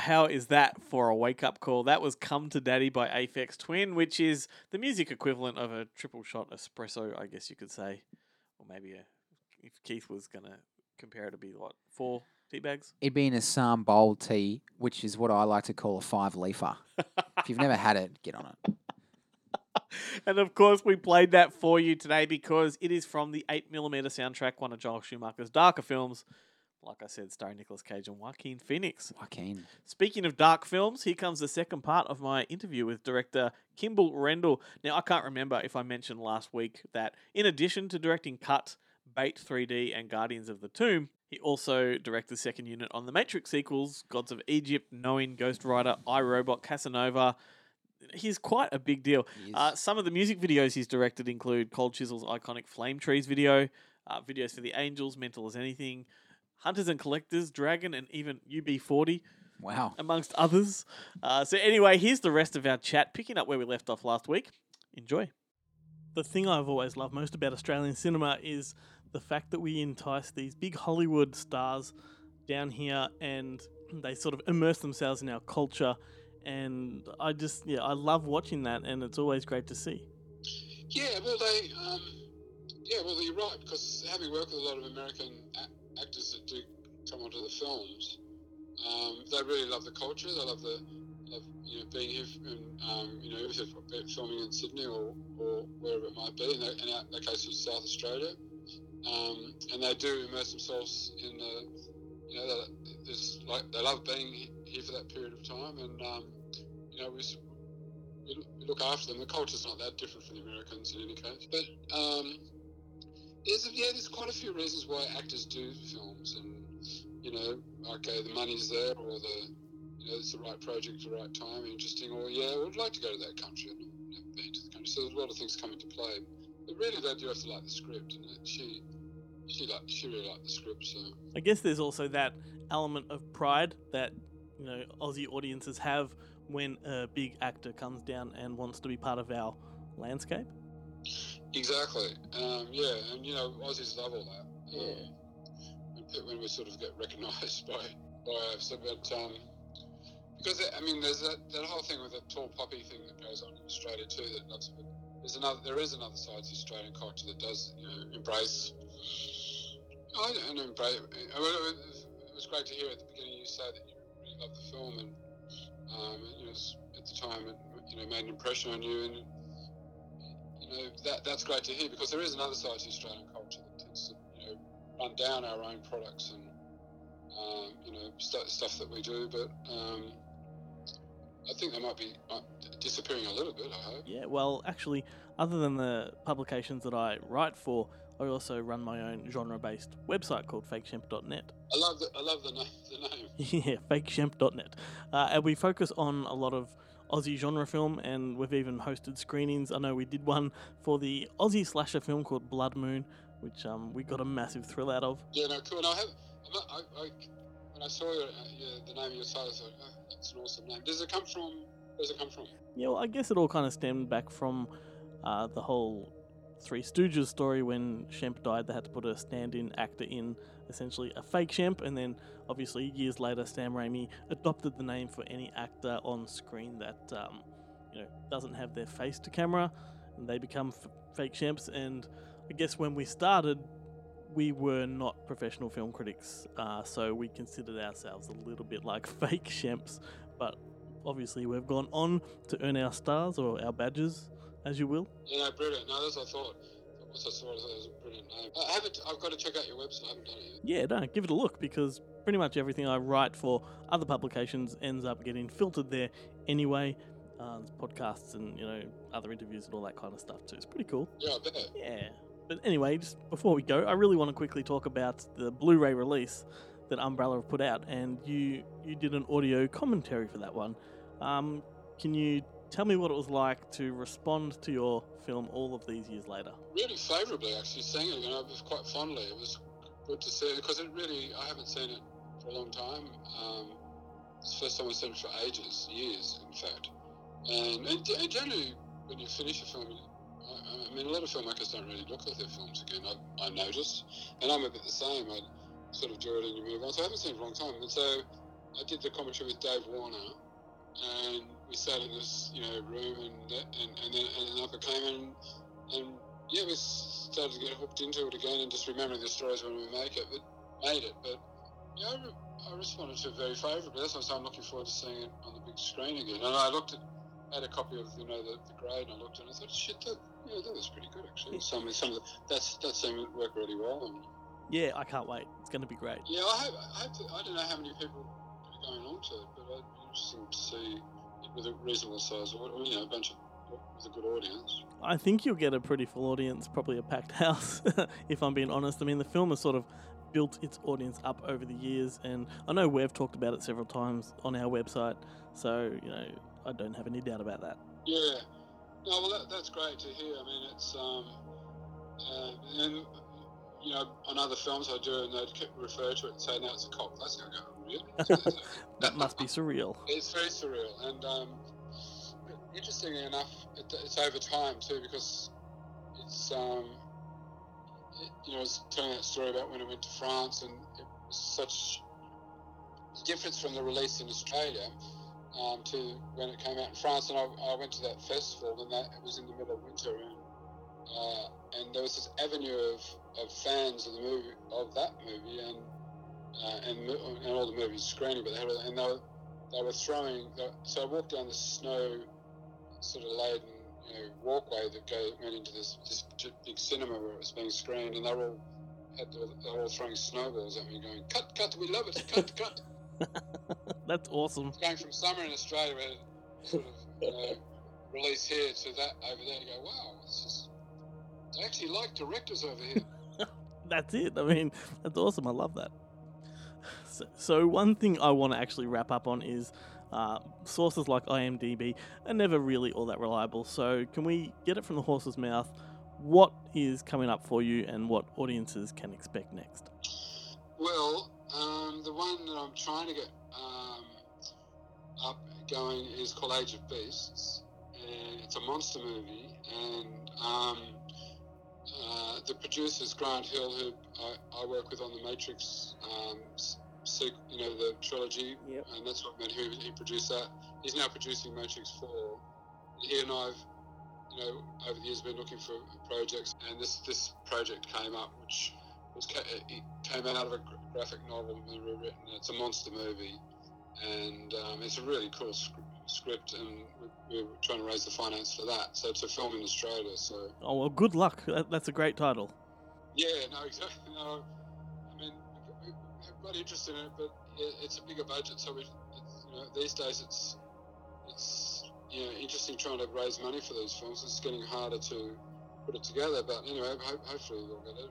How is that for a wake up call? That was Come to Daddy by Aphex Twin, which is the music equivalent of a triple shot espresso, I guess you could say. Or maybe a, if Keith was going to compare it to be what, four tea bags? It'd be an Assam bowl tea, which is what I like to call a five leafer. if you've never had it, get on it. And of course, we played that for you today because it is from the 8mm soundtrack, one of Joel Schumacher's darker films. Like I said, starring Nicolas Cage and Joaquin Phoenix. Joaquin. Speaking of dark films, here comes the second part of my interview with director Kimble Rendall. Now, I can't remember if I mentioned last week that in addition to directing Cut, Bait 3D, and Guardians of the Tomb, he also directed the second unit on the Matrix sequels, Gods of Egypt, Knowing, Ghost Rider, iRobot, Casanova. He's quite a big deal. Uh, some of the music videos he's directed include Cold Chisel's iconic Flame Trees video, uh, videos for The Angels, Mental as Anything, Hunters and Collectors, Dragon, and even UB40. Wow. Amongst others. Uh, so, anyway, here's the rest of our chat, picking up where we left off last week. Enjoy. The thing I've always loved most about Australian cinema is the fact that we entice these big Hollywood stars down here and they sort of immerse themselves in our culture. And I just, yeah, I love watching that, and it's always great to see. Yeah, well, they, um, yeah, well, you're right because having worked with a lot of American a- actors that do come onto the films, um, they really love the culture. They love the love you know being here and um, you know if they're filming in Sydney or, or wherever it might be. In the, in that case, of South Australia, um, and they do immerse themselves in the you know they, like they love being here for that period of time, and um, you know we, we look after them. The culture's not that different from the Americans in any case, but um, there's yeah, there's quite a few reasons why actors do films, and you know, okay, the money's there, or the you know, it's the right project, at the right time, interesting, or yeah, would like to go to that country. I've never been to the country, so there's a lot of things come into play. But really, they do have to like the script, and she she like she really liked the script, so. I guess there's also that element of pride that you know Aussie audiences have when a big actor comes down and wants to be part of our landscape. Exactly. Um, yeah, and you know, Aussies love all that. Yeah. when, when we sort of get recognised by by us, but um, because I mean, there's that, that whole thing with the tall poppy thing that goes on in Australia too. That lots of it, there's another there is another side to Australian culture that does you know embrace. I don't know, embrace. It was- great to hear at the beginning you say that you really loved the film and um, you know s- at the time it you know made an impression on you and you know that that's great to hear because there is another side to Australian culture that tends to you know run down our own products and um, you know st- stuff that we do, but um, I think they might be uh, disappearing a little bit. I hope. Yeah, well, actually, other than the publications that I write for, I also run my own genre-based website called FakeShemp.net. I love the I love the, na- the name. yeah, fakeshemp.net. Uh, and we focus on a lot of Aussie genre film, and we've even hosted screenings. I know we did one for the Aussie slasher film called Blood Moon, which um, we got a massive thrill out of. Yeah, no, cool. And I have I, I, when I saw your, yeah, the name of your site, I thought, oh, that's an awesome name. Does it come from? Where does it come from? Yeah, well, I guess it all kind of stemmed back from uh, the whole Three Stooges story when Shemp died. They had to put a stand-in actor in, essentially a fake Shemp, and then obviously years later, Sam Raimi adopted the name for any actor on screen that um, you know doesn't have their face to camera, and they become f- fake Shemps. And I guess when we started, we were not professional film critics, uh, so we considered ourselves a little bit like fake Shemps, but obviously we've gone on to earn our stars or our badges, as you will. Yeah, brilliant. No, that's what I thought. Once I saw it, I thought it was a brilliant name. I haven't. I've got to check out your website. I haven't done it yet. Yeah, no, give it a look because pretty much everything I write for other publications ends up getting filtered there anyway. Uh, there's podcasts and you know other interviews and all that kind of stuff too. It's pretty cool. Yeah, I bet. Yeah. But anyway, just before we go, I really want to quickly talk about the Blu-ray release that Umbrella have put out, and you you did an audio commentary for that one. Um, can you tell me what it was like to respond to your film all of these years later? Really favourably, actually, seeing it. I was quite fondly. It was good to see it because it really. I haven't seen it for a long time. Um, it's the first time I've seen it for ages, years, in fact. And, and, and generally, when you finish a film, I, I mean, a lot of filmmakers don't really look at their films again. I, I noticed, and I'm a bit the same. I sort of do it and you move on. So I haven't seen it for a long time. And so I did the commentary with Dave Warner, and we sat in this, you know, room, and and and then and up came, in, and yeah, we started to get hooked into it again, and just remembering the stories when we make it, but made it. But yeah, I, re- I responded to it very favourably. That's why I'm looking forward to seeing it on the big screen again. And I looked at, had a copy of you know the, the grade, and I looked at it, and I thought, shit, that yeah, that was pretty good actually. Some some of the, that's that seemed to work really well. And Yeah, I can't wait. It's going to be great. yeah, I hope, I hope that, I don't know how many people are going on to it, but it'd be interesting to see with a reasonable size, or you know, a bunch of with a good audience. I think you'll get a pretty full audience, probably a packed house, if I'm being honest. I mean, the film has sort of built its audience up over the years, and I know we've talked about it several times on our website, so, you know, I don't have any doubt about that. Yeah. No, well, that, that's great to hear. I mean, it's um, uh, and you know, on other films I do, and they'd refer to it and say, "No, it's a cult classic." I go? that must be surreal. It's very surreal, and um, interestingly enough, it, it's over time too because it's um, it, you know, I was telling that story about when I went to France, and it was such difference from the release in Australia um, to when it came out in France. And I, I went to that festival, and that it was in the middle of winter, and uh, and there was this avenue of, of fans of the movie of that movie, and uh, and and all the movies screening, but they had, and they were they were throwing. So I walked down the snow, sort of laden, you know, walkway that go went into this this big cinema where it was being screened, and they were all had they were all throwing snowballs at me, going, "Cut, cut, we love it, cut, cut." That's awesome. Going from summer in Australia, where sort of you know, release here to that over there, you go, "Wow, this is." They actually like directors over here. That's it. I mean, that's awesome. I love that. So, one thing I want to actually wrap up on is uh, sources like IMDb are never really all that reliable. So can we get it from the horse's mouth? What is coming up for you, and what audiences can expect next? Well, um, the one that I'm trying to get um, up going is called Age of Beasts, and it's a monster movie. And um, uh, the producer's Grant Hill, who I, I work with on the Matrix, you know, the trilogy, and that's what meant who he produced that. He's now producing Matrix Four. He and I've, you know, over the years been looking for projects, and this this project came up, which was ca- it came out of a gra- graphic novel being rewritten. It's a monster movie, and um, it's a really cool sc- script, and we- we're trying to raise the finance for that. So it's a film in Australia. So Oh well, good luck. That, that's a great title. yeah, no, exactly. No, got interest in it, but it, it's a bigger budget, so we, you know, these days it's it's you know interesting trying to raise money for these films. It's getting harder to put it together, but anyway, ho- hopefully we'll get it.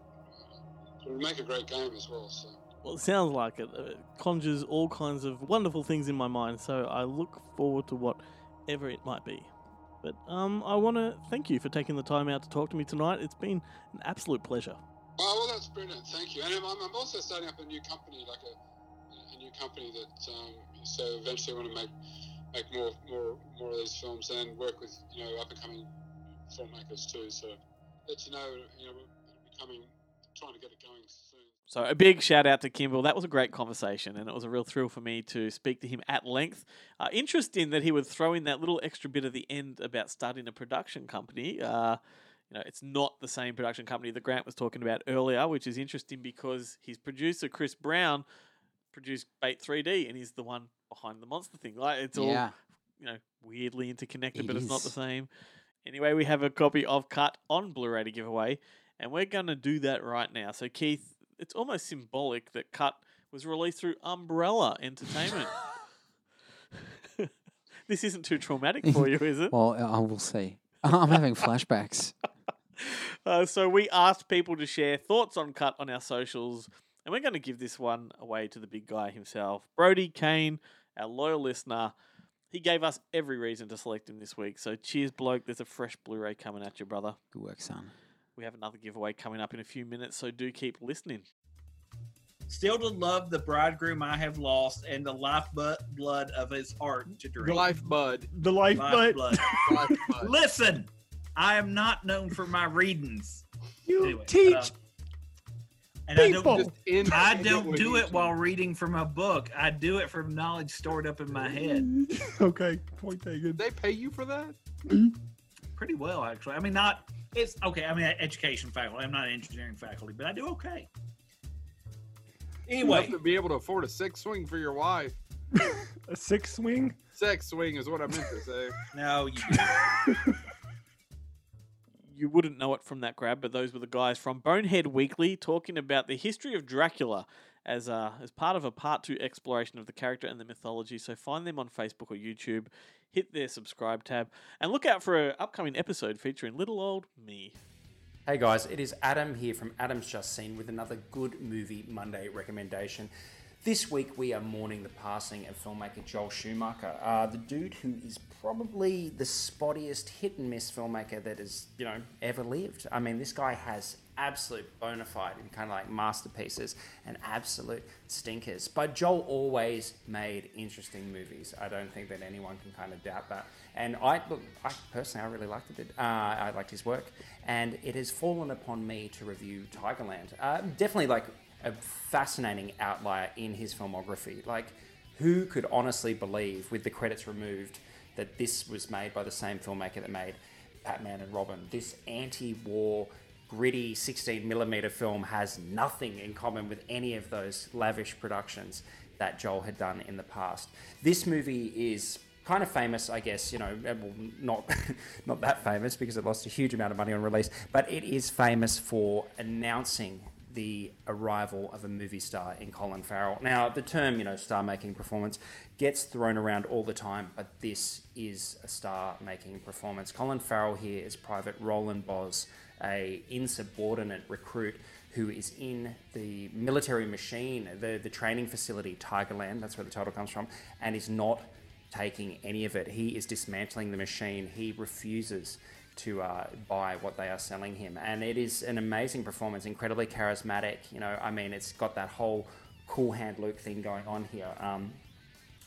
It'll make a great game as well. So. Well, it sounds like it. It conjures all kinds of wonderful things in my mind, so I look forward to whatever it might be. But um, I want to thank you for taking the time out to talk to me tonight. It's been an absolute pleasure. Oh, well, that's brilliant. Thank you. And I'm, I'm also starting up a new company, like a, a new company that, um, so eventually I want to make make more more more of these films and work with you know up and coming filmmakers too. So let you know, you know, coming, trying to get it going soon. So a big shout out to Kimble. That was a great conversation, and it was a real thrill for me to speak to him at length. Uh, interesting that he would throw in that little extra bit at the end about starting a production company. Uh, you know, it's not the same production company that Grant was talking about earlier, which is interesting because his producer Chris Brown produced Bait 3D, and he's the one behind the monster thing. Like it's all Yeah. you know weirdly interconnected, It but it's not the same. Anyway, we have a copy of Cut on Blu-ray to give away, and we're going to do that right now. So, Keith, it's almost symbolic that Cut was released through Umbrella Entertainment. this isn't too traumatic for you, is it? well, I will see. I'm having flashbacks. Uh, so we asked people to share thoughts on Cut on our socials, and we're going to give this one away to the big guy himself, Brody Kane, our loyal listener. He gave us every reason to select him this week. So cheers, bloke. There's a fresh Blu-ray coming at you, brother. Good work, son. We have another giveaway coming up in a few minutes, so do keep listening. Still to love the bridegroom I have lost and the lifeblood blood of his heart to drink. The lifeblood. The Lifeblood. Lifeblood. Listen, I am not known for my readings. You Anyway, teach uh, and I people. don't, Just I don't do each it while reading from a book. I do it from knowledge stored up in my head. okay, point taken. They pay you for that? Pretty well, actually. I mean, not it's okay. I mean, education faculty. I'm not engineering faculty, but I do okay. Anyway, Enough to be able to afford a six swing for your wife. a six swing? Sex swing is what I meant to say. No, you. You wouldn't know it from that grab, but those were the guys from Bonehead Weekly talking about the history of Dracula as uh, as part of a part two exploration of the character and the mythology. So find them on Facebook or YouTube, hit their subscribe tab, and look out for an upcoming episode featuring little old me. Hey guys, it is Adam here from Adam's Just Seen with another Good Movie Monday recommendation. This week we are mourning the passing of filmmaker Joel Schumacher, uh, the dude who is probably the spottiest hit and miss filmmaker that has, you know, ever lived. I mean, this guy has absolute bona fide and kind of like masterpieces and absolute stinkers. But Joel always made interesting movies. I don't think that anyone can kind of doubt that. And I look, I personally, I really liked it. Uh, I liked his work, and it has fallen upon me to review Tigerland. Uh, definitely like a fascinating outlier in his filmography. Like, who could honestly believe, with the credits removed, that this was made by the same filmmaker that made Batman and Robin? This anti-war, gritty 16 millimeter film has nothing in common with any of those lavish productions. that Joel had done in the past. This movie is kind of famous, I guess. You know, uh, well, not not that famous because it lost a huge amount of money on release, but it is famous for announcing the arrival of a movie star in Colin Farrell. Now, the term, you know, star-making performance gets thrown around all the time, but this is a star-making performance. Colin Farrell here is Private Roland Bozz, a insubordinate recruit who is in the military machine, the, the training facility, Tigerland, that's where the title comes from, and is not taking any of it. He is dismantling the machine. He refuses to uh, buy what they are selling him. And it is an amazing performance, incredibly charismatic. You know, I mean, it's got that whole cool hand Luke thing going on here. Um,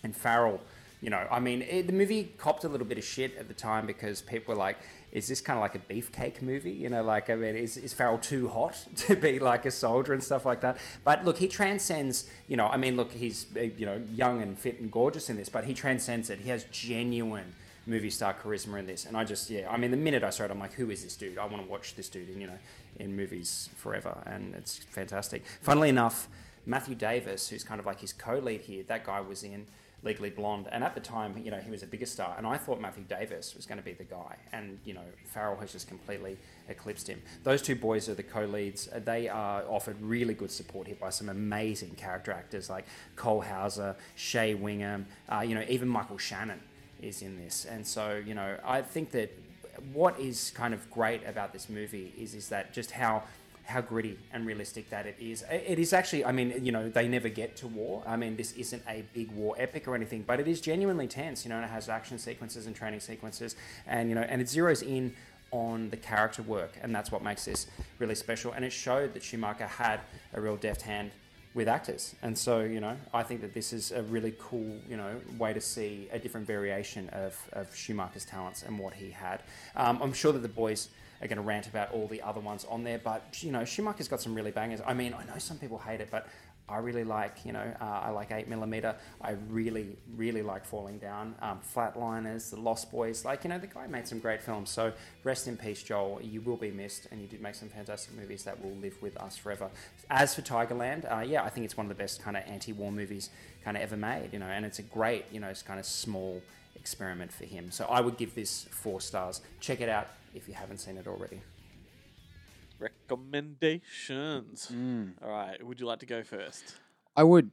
and Farrell, you know, I mean, it, the movie copped a little bit of shit at the time because people were like, is this kind of like a beefcake movie? You know, like, I mean, is, is Farrell too hot to be like a soldier and stuff like that? But look, he transcends, you know, I mean, look, he's, uh, you know, young and fit and gorgeous in this, but he transcends it. He has genuine movie star charisma in this. And I just, yeah, I mean, the minute I saw it, I'm like, who is this dude? I want to watch this dude in, you know, in movies forever. And it's fantastic. Funnily enough, Matthew Davis, who's kind of like his co-lead here, that guy was in Legally Blonde, and at the time, you know, he was a bigger star, and I thought Matthew Davis was going to be the guy, and you know, Farrell has just completely eclipsed him. Those two boys are the co-leads. They are offered really good support here by some amazing character actors like Cole Hauser, Shea Whigham, uh, you know, even Michael Shannon is in this, and so you know, I think that what is kind of great about this movie is is that just how how gritty and realistic that it is. It is actually, I mean, you know, they never get to war. I mean, this isn't a big war epic or anything, but it is genuinely tense. You know, and it has action sequences and training sequences, and you know, and it zeroes in on the character work, and that's what makes this really special. And it showed that Schumacher had a real deft hand with actors. And so, you know, I think that this is a really cool, you know, way to see a different variation of, of Schumacher's talents and what he had. Um, I'm sure that the boys are going to rant about all the other ones on there, but, you know, Schumacher's got some really bangers. I mean, I know some people hate it, but I really like, you know, uh, I like 8mm. I really, really like Falling Down. Um, Flatliners, The Lost Boys. Like, you know, the guy made some great films. So rest in peace, Joel. You will be missed, and you did make some fantastic movies that will live with us forever. As for Tigerland, uh, yeah, I think it's one of the best kind of anti-war movies kind of ever made, you know, and it's a great, you know, it's kind of small experiment for him. So I would give this four stars. Check it out if you haven't seen it already. Recommendations. Mm. All right. Would you like to go first? I would.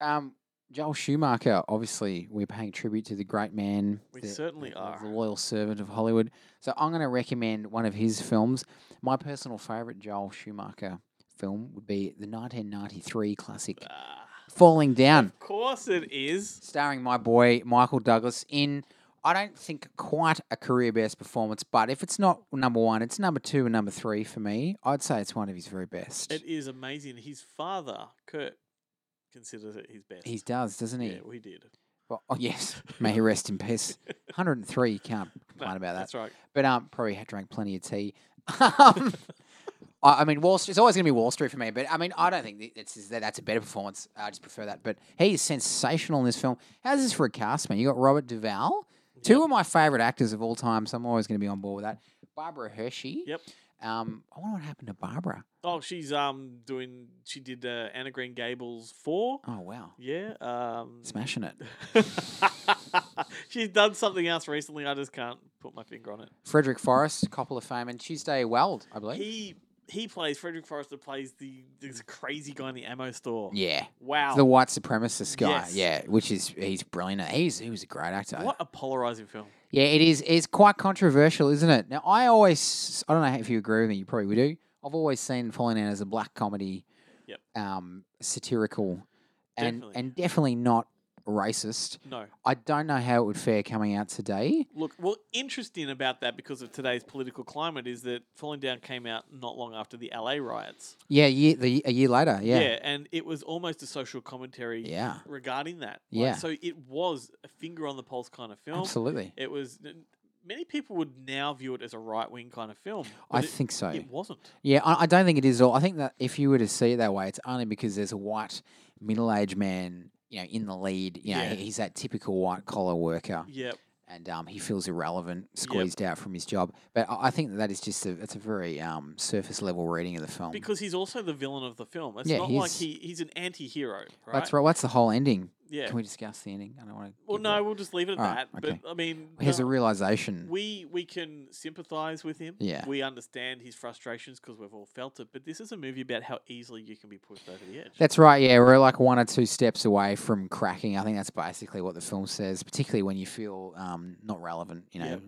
Um, Joel Schumacher, obviously, we're paying tribute to the great man. We the- certainly the- are. The loyal servant of Hollywood. So I'm going to recommend one of his films. My personal favourite Joel Schumacher film would be the 1993 classic Falling Down, Of course it is. starring my boy Michael Douglas in. I don't think quite a career best performance, but if it's not number one, it's number two and number three for me. I'd say it's one of his very best. It is amazing. His father, Kirk, considers it his best. He does, doesn't he? Yeah, we did. Well, oh yes, may he rest in peace. 103, you can't complain about that. that's right. But um, probably had drank plenty of tea. um, I, I mean, Wall Street. It's always going to be Wall Street for me. But I mean, I don't think that it's that's a better performance. I just prefer that. But he is sensational in this film. How's this for a cast, man? You got Robert Duvall, two of my favorite actors of all time. So I'm always going to be on board with that. Barbara Hershey. Yep. Um, I wonder what happened to Barbara. Oh, she's um doing. She did uh, Anna Green Gables four. Oh wow, Yeah. Um, smashing it. she's done something else recently. I just can't put my finger on it. Frederick Forrest, couple of fame, and Tuesday Weld, I believe. He he plays Frederick Forrester plays the this crazy guy in the ammo store. Yeah. Wow. The white supremacist guy. Yes. Yeah, which is he's brilliant. He's he was a great actor. What a polarizing film. Yeah, it is. It's quite controversial, isn't it? Now, I always, I don't know if you agree with me. You probably would do. I've always seen Falling Out as a black comedy, Yep. um, satirical, and Definitely. and definitely not racist. No. I don't know how it would fare coming out today. Look, well, interesting about that because of today's political climate is that Falling Down came out not long after the LA riots. Yeah, year, the, a year later. Yeah. Yeah, and it was almost a social commentary Yeah. regarding that. Like, Yeah. so it was a finger on the pulse kind of film. Absolutely. It was. Many people would now view it as a right wing kind of film. I it- think so. It wasn't. Yeah, I, I don't think it is all. I think that if you were to see it that way, it's only because there's a white middle aged man, you know, in the lead. You know, Yeah. he's that typical white collar worker. Yep. and um, he feels irrelevant, squeezed out from his job. But I think that, that is just a it's a very um, surface level reading of the film. Because he's also the villain of the film. It's Yeah, not like he's- he, he's an anti-hero, right? That's right. What's the whole ending? Yeah. Can we discuss the ending? I don't want to. Well, no, we'll just leave it at Alright, that. okay. But I mean, He has the- a realization. We we can sympathise with him. Yeah. We understand his frustrations because we've all felt it. But this is a movie about how easily you can be pushed over the edge. That's right. Yeah, we're like one or two steps away from cracking. I think that's basically what the film says, particularly when you feel um, not relevant. You know, Yep.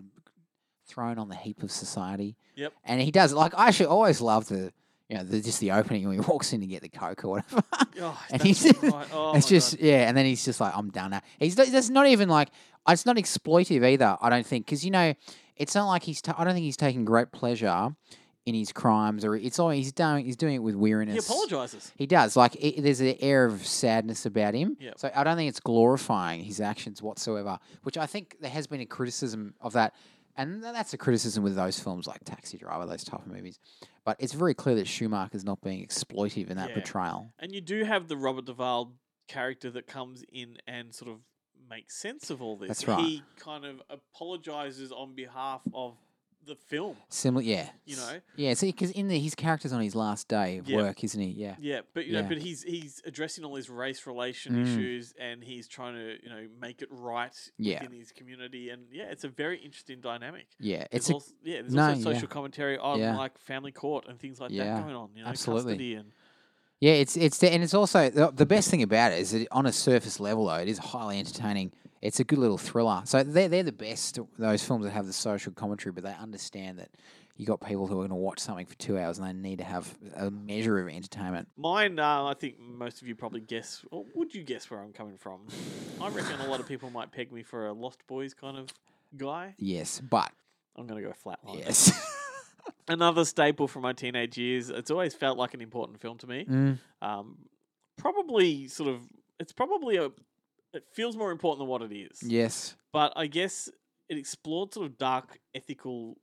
thrown on the heap of society. Yep. And he does. Like I actually always love the. You know, the, just the opening when he walks in to get the coke or whatever, Oh, and he's right. Oh it's just God. yeah, and then he's just like, I'm done now. He's that's not even like it's not exploitive either. I don't think because you know it's not like he's. Ta- I don't think he's taking great pleasure in his crimes or it's all he's doing. He's doing it with weariness. He apologises. He does. Like it, there's an air of sadness about him. Yep. So I don't think it's glorifying his actions whatsoever. Which I think there has been a criticism of that, and that's a criticism with those films like Taxi Driver, those type of movies. But it's very clear that Schumacher's not being exploitive in that Yeah. portrayal. And you do have the Robert Duvall character that comes in and sort of makes sense of all this. That's right. He kind of apologizes on behalf of the film. Similar, yeah. You know? Yeah, see, because in the his character's on his last day of Yeah. work, isn't he? Yeah. Yeah, but you Yeah. know, but he's he's addressing all his race relation Mm. issues, and he's trying to you know make it right Yeah. within his community, and yeah, it's a very interesting dynamic. Yeah, There's it's a- also, yeah, there's no, also social yeah. commentary on Yeah. like family court and things like Yeah, that going on. You know, absolutely. custody and Yeah, it's it's and it's also the, the best thing about it is that on a surface level though, it is highly entertaining. It's a good little thriller. So they're they're the best those films that have the social commentary, but they understand that you got people who are going to watch something for two hours and they need to have a measure of entertainment. Mine, uh, I think most of you probably guess, or would you guess where I'm coming from? I reckon a lot of people might peg me for a Lost Boys kind of guy. Yes, but I'm going to go flatline. yes, Another staple from my teenage years. It's always felt like an important film to me. Mm. Um, probably sort of, it's probably a, it feels more important than what it is. yes, But I guess it explored sort of dark ethical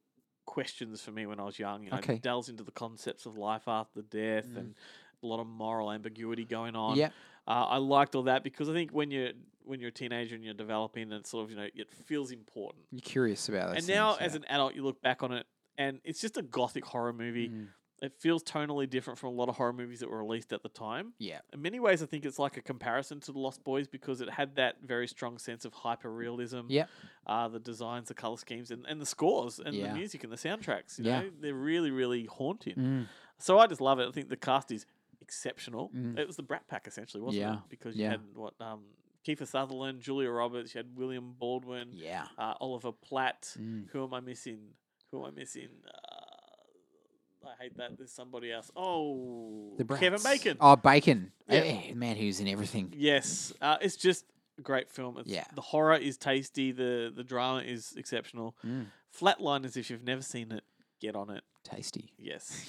questions for me when I was young. You know, Okay. it delves into the concepts of life after death Mm. and a lot of moral ambiguity going on. Yep. Uh, I liked all that because I think when you're when you're a teenager and you're developing, and sort of you know it feels important. you're curious about those and now, things, as an adult, you look back on it, and it's just a gothic horror movie. Mm. It feels tonally different from a lot of horror movies that were released at the time. Yeah. In many ways, I think it's like a comparison to The Lost Boys because it had that very strong sense of hyper realism. Yep. Uh, the designs, the color schemes, and, and the scores, and Yeah. the music and the soundtracks. You Yeah. know, they're really, really haunting. Mm. So I just love it. I think the cast is exceptional. Mm. It was the Brat Pack essentially, wasn't Yeah. it? Because you Yeah. had what um, Kiefer Sutherland, Julia Roberts, you had William Baldwin, Yeah. uh, Oliver Platt. Mm. Who am I missing? Who am I missing? Uh, I hate that. There's somebody else. Oh, the Kevin. Bacon. Oh, Bacon. Yeah. Eh, man, who's in everything. Yes, uh, it's just a great film. It's, Yeah. the horror is tasty. the The drama is exceptional. Mm. Flatliners, if you've never seen it, get on it. Tasty. Yes.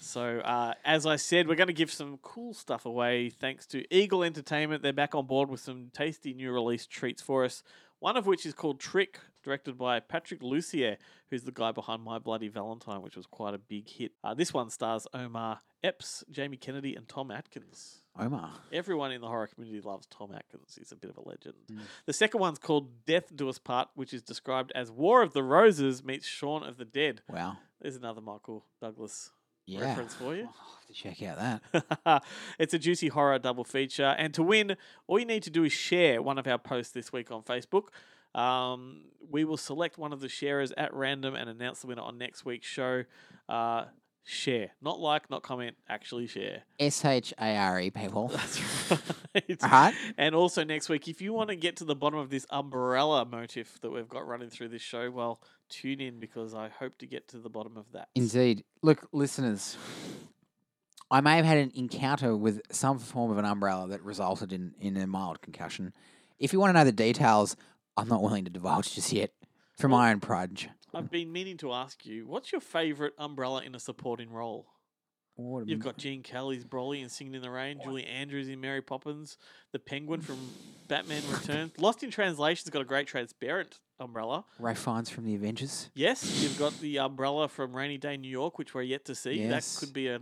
So, uh, as I said, we're going to give some cool stuff away thanks to Eagle Entertainment. They're back on board with some tasty new release treats for us. One of which is called Trick, directed by Patrick Lussier, who's the guy behind My Bloody Valentine, which was quite a big hit. Uh, this one stars Omar Epps, Jamie Kennedy, and Tom Atkins. Omar. Everyone in the horror community loves Tom Atkins. He's a bit of a legend. Mm. The second one's called Death Do Us Part, which is described as War of the Roses meets Shaun of the Dead. Wow. There's another Michael Douglas Yeah. reference for you. I'll have to check out that. it's a juicy horror double feature. And to win, all you need to do is share one of our posts this week on Facebook. Um, we will select one of the sharers at random and announce the winner on next week's show. Uh, share, not like, not comment, actually share. S H A R E people. That's right. Alright. And also next week, if you want to get to the bottom of this umbrella motif that we've got running through this show, well, tune in because I hope to get to the bottom of that. Indeed. Look, listeners, I may have had an encounter with some form of an umbrella that resulted in, in a mild concussion. If you want to know the details, I'm not willing to divulge just yet for my own pride. I've been meaning to ask you, what's your favourite umbrella in a supporting role? What You've got Gene Kelly's Broly in Singing in the Rain, Julie Andrews in Mary Poppins, the Penguin from Batman Returns. Lost in Translation's got a great transparent umbrella. Ralph Fiennes from the Avengers. Yes, you've got the umbrella from Rainy Day New York, which we're yet to see. Yes. That could be a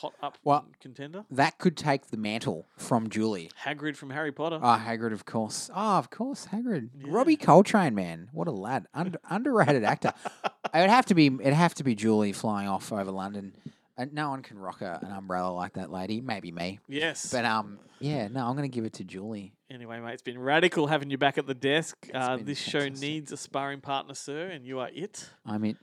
hot up Well, contender. That could take the mantle from Julie. Hagrid from Harry Potter. Ah, Hagrid, of course. Ah, of course, Hagrid. Robbie Coltrane, man, what a lad, Under, underrated actor. it would have to be. It'd have to be Julie flying off over London. And no one can rock a, an umbrella like that lady. Maybe me. Yes. But um, yeah, no, I'm going to give it to Julie. Anyway, mate, it's been radical having you back at the desk. Uh, this show needs a sparring partner, sir, and you are it. I'm it.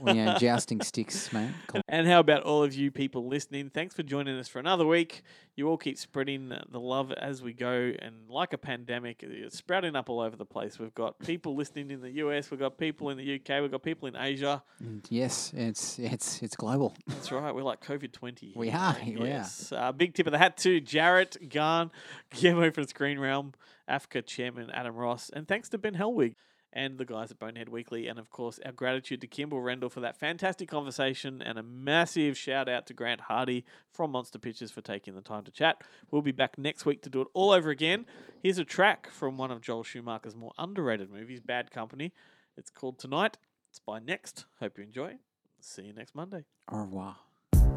Well, yeah, jousting sticks, mate. Come And how about all of you people listening? Thanks for joining us for another week. You all keep spreading the love as we go, and like a pandemic, it's sprouting up all over the place. We've got people listening in the US, we've got people in the UK, we've got people in Asia. on. Yes, it's it's it's global. That's right. We're like COVID 20. We are, we are. Uh, big tip of the hat to Jarrett, Garn, Guillermo from Screen Realm, Africa Chairman Adam Ross, and thanks to Ben Helwig and the guys at Bonehead Weekly. And of course, our gratitude to Kimble Rendall for that fantastic conversation, and a massive shout out to Grant Hardy from Monster Pictures for taking the time to chat. We'll be back next week to do it all over again. Here's a track from one of Joel Schumacher's more underrated movies, Bad Company. It's called Tonight. It's by Next. Hope you enjoy. See you next Monday. Au revoir.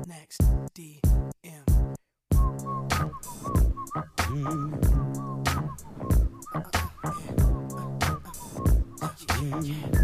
Next D Somebody mm. Yeah.